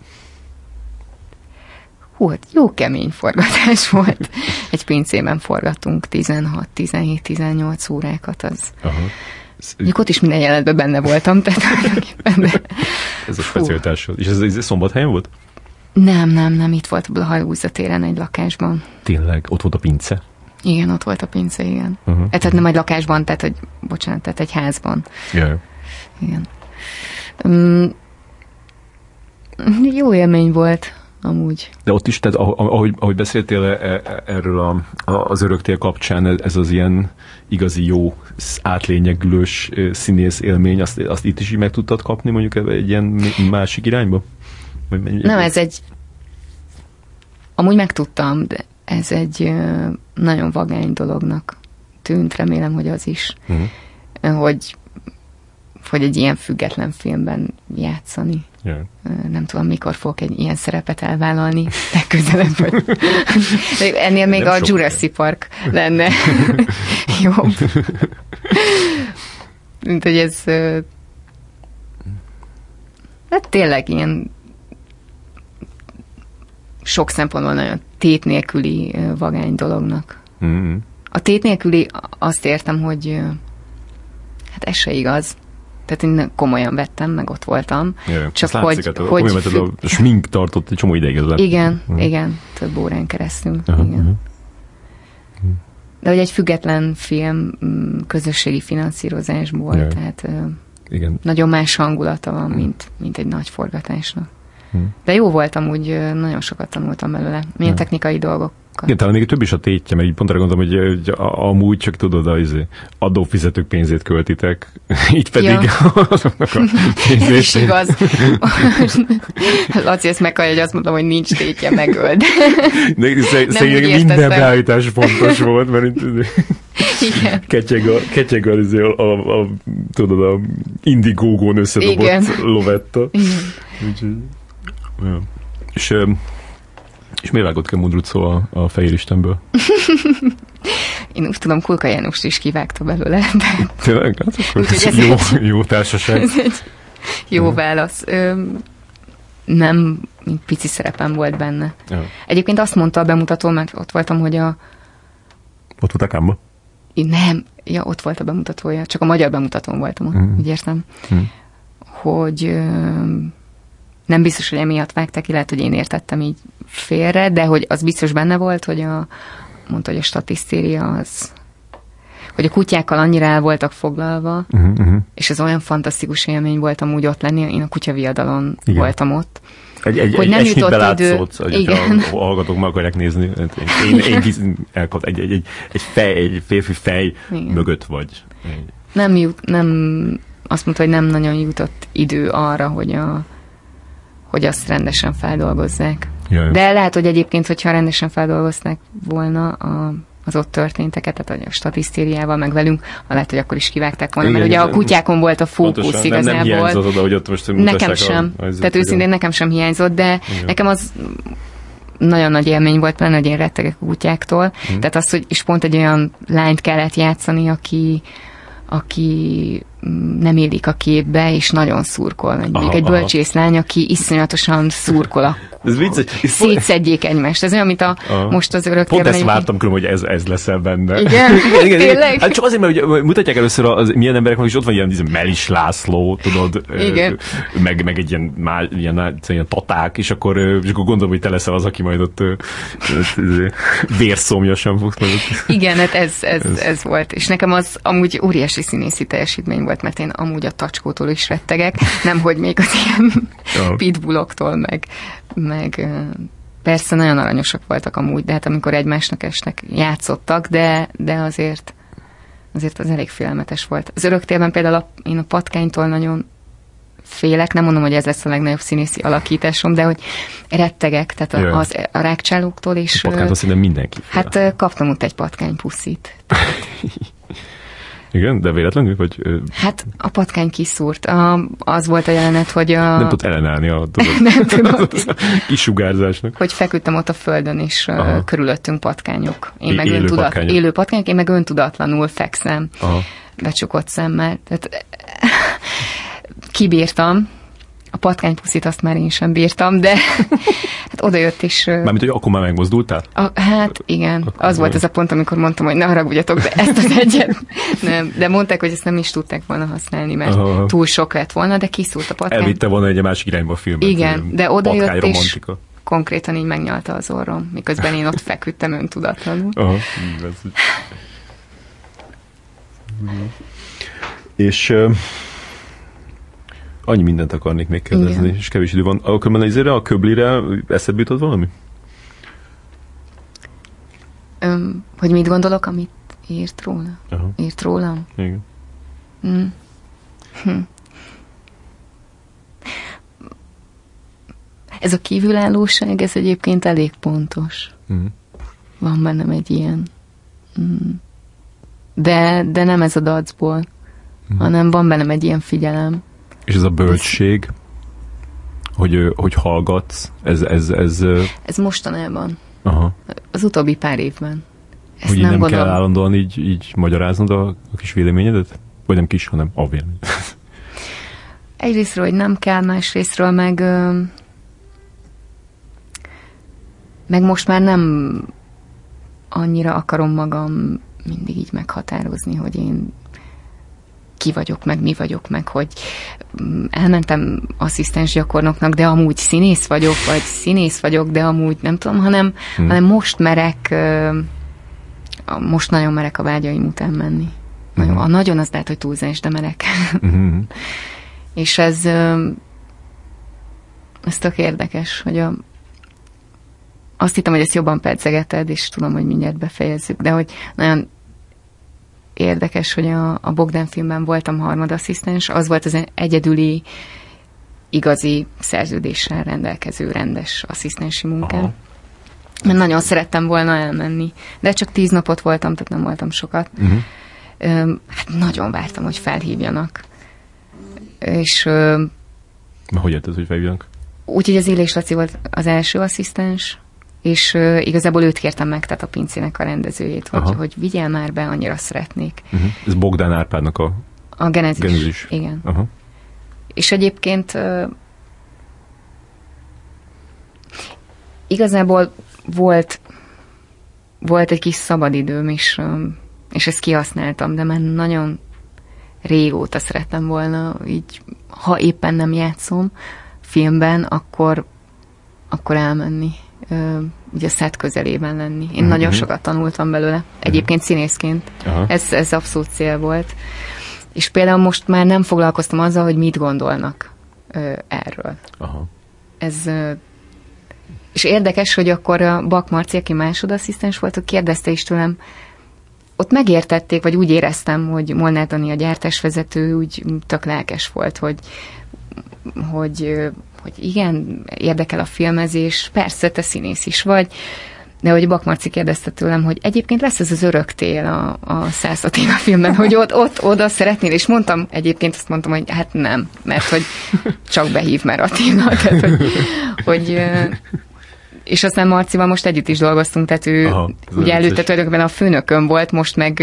Volt, jó kemény forgatás volt. Egy pincében forgatunk 16, 17, 18 órákat, az... Aha. Mondjuk ott is minden jelenetben benne voltam, tehát de... Ez a specialitás. És ez, ez szombathelyen volt? Nem, nem, nem, itt volt a Blahajúza téren egy lakásban. Tényleg? Ott volt a pince? Igen, ott volt a pince, igen. Uh-huh. E, tehát nem egy lakásban, tehát hogy, bocsánat, tehát egy házban. Yeah. Igen. Um, jó élmény volt amúgy. De ott is, tehát ahogy, ahogy beszéltél e, e, erről a, az öröktél kapcsán, ez az ilyen igazi jó, átlényegülős színész élmény, azt, azt itt is így meg tudtad kapni mondjuk egy ilyen másik irányba? Nem, ez egy amúgy megtudtam, de ez egy nagyon vagány dolognak tűnt, remélem, hogy az is, uh-huh. hogy hogy egy ilyen független filmben játszani. Yeah. Nem tudom, mikor fogok egy ilyen szerepet elvállalni, legközelebb. Vagy. [LAUGHS] Ennél még Nem a Jurassic Park lenne [LAUGHS] jobb. [LAUGHS] Mint hogy ez hát tényleg ilyen sok szempontból nagyon tét nélküli vagány dolognak. Mm-hmm. A tét nélküli azt értem, hogy hát ez se igaz, tehát én komolyan vettem, meg ott voltam. Jaj, csak hogy, látszik, hát, hogy függ... a smink tartott egy csomó ideig ez Igen, uh-huh. igen, több órán keresztül. Uh-huh. Igen. Uh-huh. De hogy egy független film mm, közösségi finanszírozásból, Jaj. tehát igen. nagyon más hangulata van, mint, mint egy nagy forgatásnak. De jó voltam, úgy nagyon sokat tanultam belőle. Milyen technikai dolgok igen, talán még több is a tétje, mert így pont arra gondolom, hogy, hogy amúgy csak tudod, az izé, adófizetők pénzét költitek, [LAUGHS] így pedig ja. [LAUGHS] azoknak a [LAUGHS] pénzét. is igaz. Laci ezt meghallja, hogy azt mondom, hogy nincs tétje, megöld. De szegényleg minden beállítás fontos volt, mert igen. Ketyeg a, ketyeg a, izé, a, a, a, tudod, a indigógón összedobott Igen. lovetta. Igen. Úgyhogy, ja. És és miért vágott ki a Mundrucó a, a Fehér Istenből? [LAUGHS] Én úgy tudom, Kulka János is kivágta belőle. De... Tényleg? Hát akkor ez ez jó, egy, jó társaság. Ez egy jó ja. válasz. Ö, nem, pici szerepem volt benne. Ja. Egyébként azt mondta a bemutató, mert ott voltam, hogy a... Ott volt a kámba? Nem, ja, ott volt a bemutatója, csak a magyar bemutatón voltam ott, mm. úgy értem, mm. hogy ö, nem biztos, hogy emiatt vágták ki, lehet, hogy én értettem így félre, de hogy az biztos benne volt, hogy a, mondta, hogy a statisztéria az hogy a kutyákkal annyira el voltak foglalva, uh-huh, uh-huh. és ez olyan fantasztikus élmény volt amúgy ott lenni, én a kutyaviadalon Igen. voltam ott. Egy, egy, hogy nem egy jutott idő. Hogy Igen. a hallgatók meg akarják nézni. Én, én, én elkap, egy, egy, egy, egy, fej, egy férfi fej Igen. mögött vagy. Nem, jut, nem, azt mondta, hogy nem nagyon jutott idő arra, hogy a hogy azt rendesen feldolgozzák. Jaj. De lehet, hogy egyébként, hogyha rendesen feldolgozták volna a az ott történteket, tehát a statisztériával, meg velünk, lehet, hogy akkor is kivágták volna, Igen, mert ugye a kutyákon volt a fókusz Pontosan, nem, nem igazából. hiányzott oda, hogy ott most Nekem sem. A, Tehát őszintén nekem sem hiányzott, de Igen. nekem az nagyon nagy élmény volt, hogy én rettegek a kutyáktól. Hm. Tehát az, hogy és pont egy olyan lányt kellett játszani, aki aki nem illik a képbe, és nagyon szurkol. Aha, még egy aha. bölcsészlány, aki iszonyatosan szurkol a Ez vicces. Szétszedjék egymást. Ez olyan, mint a Aha. most az örök Pont ezt vártam külön, hogy ez, ez leszel benne. [LAUGHS] Igen? Tényleg? Hát csak azért, mert ugye, mutatják először az, milyen emberek vannak, és ott van ilyen, Melis László, tudod, Igen. meg, meg egy ilyen, má, ilyen, ilyen taták, és akkor, és akkor gondolom, hogy te leszel az, aki majd ott vérszomjasan fogsz. Igen, hát ez, Ez- ez. ez volt. És nekem az amúgy óriási színészi teljesítmény volt, mert én amúgy a tacskótól is rettegek, nem hogy még az ilyen pitbulloktól, meg, meg persze nagyon aranyosak voltak amúgy, de hát amikor egymásnak esnek, játszottak, de, de azért azért az elég félelmetes volt. Az öröktérben például a, én a patkánytól nagyon félek, nem mondom, hogy ez lesz a legnagyobb színészi alakításom, de hogy rettegek, tehát a, az, a rákcsálóktól, és ö, Patkányt azt szerintem mindenki. fél. hát kaptam ott egy patkánypuszit. [LAUGHS] Igen, de véletlenül, vagy Hát a patkány kiszúrt. A, az volt a jelenet, hogy a, nem tud ellenállni a [LAUGHS] tudod, nem tudom, [LAUGHS] kisugárzásnak. hogy feküdtem ott a földön, és. Aha. körülöttünk patkányok. Én É- meg élő öntudat, patkányok. élő patkányok, én meg öntudatlanul fekszem, Aha. becsukott szemmel. Tehát [LAUGHS] kibírtam. A patkánypuszit azt már én sem bírtam, de [LAUGHS] hát oda jött is. Mármint, hogy akkor már megmozdultál? A, hát igen, Akkor az volt ez a pont, amikor mondtam, hogy ne haragudjatok, de ezt az egyet [LAUGHS] nem. De mondták, hogy ezt nem is tudták volna használni, mert Aha. túl sok lett volna, de kiszúrt a patkány. Elvitte volna egy másik irányba a filmet. Igen, de oda jött és-. Konkrétan így megnyalta az orrom, miközben én ott feküdtem öntudatlanul. Aha, van. [SIGHS] És annyi mindent akarnék még kérdezni, Igen. és kevés idő van. A Kömenezére, a Köblire eszedbe jutott valami? Öm, hogy mit gondolok, amit írt róla? Aha, Írt rólam? igen. Mm. Hm. Ez a kívülállóság, ez egyébként elég pontos. Mhm. Van bennem egy ilyen. Mm. De, de nem ez a dacból, Mhm. hanem van bennem egy ilyen figyelem. És ez a bölcség, hogy, hogy hallgatsz, ez, ez, ez Ez mostanában, aha, az utóbbi pár évben. Ezt hogy nem, nem gondolom. kell állandóan így, így magyaráznod a, a kis véleményedet? Vagy nem kis, hanem a vélemény. [LAUGHS] Egyrésztről, hogy nem kell, másrésztről meg meg most már nem annyira akarom magam mindig így meghatározni, hogy én ki vagyok, meg mi vagyok, meg hogy mm, elmentem asszisztens gyakornoknak, de amúgy színész vagyok, vagy színész vagyok, de amúgy nem tudom, hanem, Hmm. hanem most merek, most nagyon merek a vágyaim után menni. Nagyon, Mhm. a nagyon az lehet, hogy túlzás, de merek. Mhm. [LAUGHS] És ez, ez tök érdekes, hogy a, azt hittem, hogy ezt jobban pedzegeted, és tudom, hogy mindjárt befejezzük, de hogy nagyon érdekes, hogy a, a Bogdan filmben voltam harmadasszisztens, az volt az egyedüli igazi szerződéssel rendelkező rendes asszisztensi munkám. Aha. Mert nagyon szerettem volna elmenni, de csak tíz napot voltam, tehát nem voltam sokat. Öm, hát nagyon vártam, hogy felhívjanak. És ö, Na, hogy érted, hogy felhívjanak? úgyhogy az Illés Laci volt az első asszisztens, és ö, igazából őt kértem meg, tehát a pincének a rendezőjét, hogy, Aha. hogy vigyel már be, annyira szeretnék. Uh-huh. Ez Bogdán Árpádnak a... A genezis. Genezis. Igen. Aha. És egyébként ö, igazából volt volt egy kis szabadidőm is, ö, és ezt kihasználtam, de már nagyon régóta szerettem volna, így, ha éppen nem játszom filmben, akkor, akkor elmenni, ö, ugye a szett közelében lenni. Én Mhm. nagyon sokat tanultam belőle, egyébként színészként. Aha. Ez, ez abszolút cél volt. És például most már nem foglalkoztam azzal, hogy mit gondolnak ö, erről. Aha. Ez, ö, és érdekes, hogy akkor a Bak Marci, aki másodasszisztens volt, kérdezte is tőlem, ott megértették, vagy úgy éreztem, hogy Molnár Dani a gyártásvezető úgy tök lelkes volt, hogy, hogy, hogy igen, érdekel a filmezés, persze, te színész is vagy, de hogy Bakmarci kérdezte tőlem, hogy egyébként lesz ez az öröktél a, a Szász Attila filmben, hogy ott, ott oda szeretnél, és mondtam, egyébként azt mondtam, hogy hát nem, mert hogy csak behív már Attila, [LAUGHS] tehát hogy, hogy és aztán Marcival most együtt is dolgoztunk, tehát ő Aha, ugye előtte tulajdonképpen a főnököm volt, most meg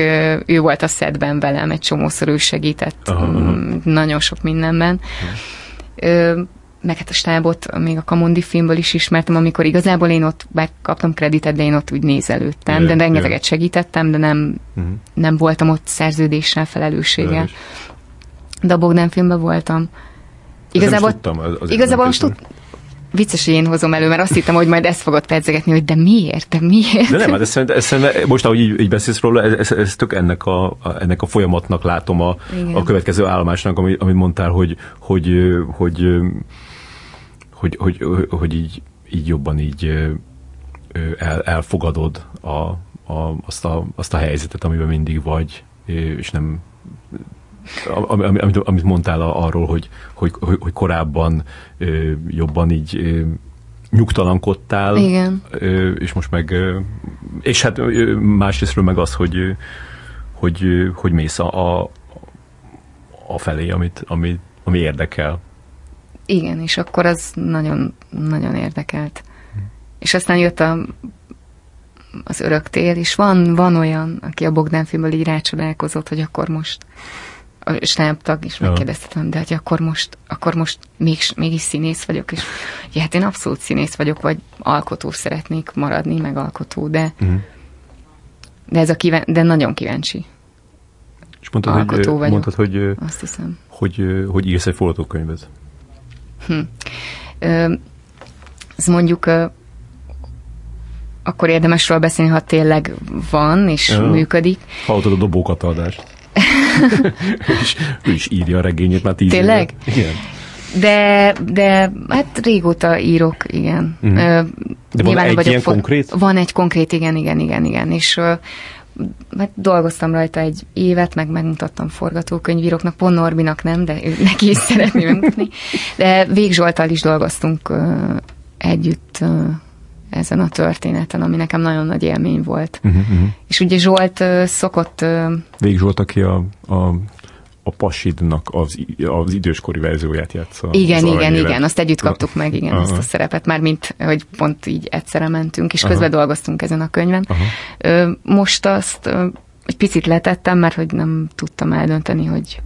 ő volt a szedben velem, egy csomószor ő segített aha, aha. Mm, nagyon sok mindenben. Aha meg hát a stábot még a Kamundi filmből is ismertem, amikor igazából én ott megkaptam kreditet, de én ott úgy nézelődtem, de rengeteget yeah. segítettem, de nem, uh-huh. nem voltam ott szerződéssel, felelősséggel. De a Bogdan filmben voltam. Igazából, tudtam, az igazából most tud, vicces, hogy én hozom elő, mert azt hittem, hogy majd ezt fogod pedzegetni, hogy de miért, de miért? De nem, hát ezt, ezt, ezt, most ahogy így, így beszélsz róla, ez, ez, ez tök ennek a, a, ennek a folyamatnak látom a, a következő állomásnak, amit, amit mondtál, hogy, hogy, hogy, hogy hogy, hogy, hogy így, így jobban így el, elfogadod a, a, azt, a, azt a helyzetet, amiben mindig vagy, és nem amit, amit mondtál arról, hogy, hogy, hogy korábban jobban így nyugtalankodtál, Igen. és most meg, és hát másrésztről meg az, hogy, hogy, hogy mész a, a felé, amit, ami, ami érdekel. Igen, és akkor az nagyon, nagyon érdekelt. Hm. És aztán jött a, az öröktél, és van, van olyan, aki a Bogdán filmből így rácsodálkozott, hogy akkor most a stábtag is megkérdeztem, de hogy akkor most, akkor most még, mégis színész vagyok, és ja, hát én abszolút színész vagyok, vagy alkotó szeretnék maradni, meg alkotó, de uh-huh. de ez a kíván, de nagyon kíváncsi. És mondtad, alkotó hogy, vagyok, mondtad, hogy, azt hiszem. Hogy, hogy írsz egy forgatókönyvet. Hm. Ez mondjuk akkor érdemes róla beszélni, ha tényleg van és ja. működik. Hallottad a dobókat adást. [LAUGHS] és ő is írja a regényét már tíz Tényleg? Éve. Igen. De, de hát régóta írok, igen. Mm. De van egy ilyen for... konkrét? Van egy konkrét, igen, igen, igen, igen. És hát dolgoztam rajta egy évet, meg megmutattam forgatókönyvíróknak, pont Norbinak nem, de ő, neki is szeretném megmutatni. De Vég Zsoltal is dolgoztunk együtt ezen a történeten, ami nekem nagyon nagy élmény volt. Uh-huh, uh-huh. És ugye Zsolt uh, szokott... Uh, Vég Zsolt, aki a, a a Pasidnak az, az időskori verzióját játsza. Igen, igen, aranyélet. igen, azt együtt kaptuk meg, igen, Aha. ezt a szerepet, már mint, hogy pont így egyszerre mentünk, és Aha. közben dolgoztunk ezen a könyven. Aha. Most azt egy picit letettem, mert hogy nem tudtam eldönteni, hogy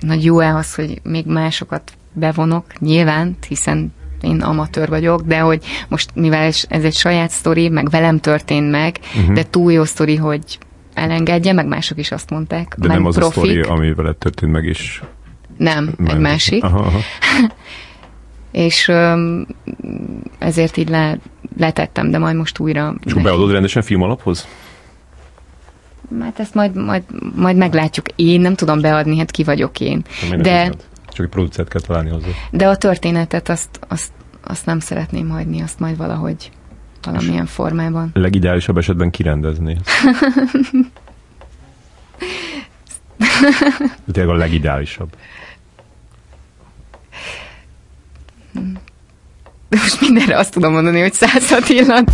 nagy jó-e az, hogy még másokat bevonok, nyilván, hiszen én amatőr vagyok, de hogy most, mivel ez egy saját sztori, meg velem történt meg, uh-huh. de túl jó sztori, hogy elengedje, meg mások is azt mondták. De nem az profik. a sztori, ami veled történt meg is. Nem, nem. egy másik. Aha, aha. [LAUGHS] és um, ezért így le, letettem, de majd most újra... És beadod rendesen film alaphoz? Hát ezt majd, majd, majd meglátjuk. Én nem tudom beadni, hát ki vagyok én. De, Csak egy producert kell találni hozzá. De a történetet azt, azt, azt nem szeretném hagyni, azt majd valahogy valamilyen formában. Legideálisabb esetben kirendezni. [LAUGHS] Tényleg a legideálisabb. De most mindenre azt tudom mondani, hogy száz Attilan.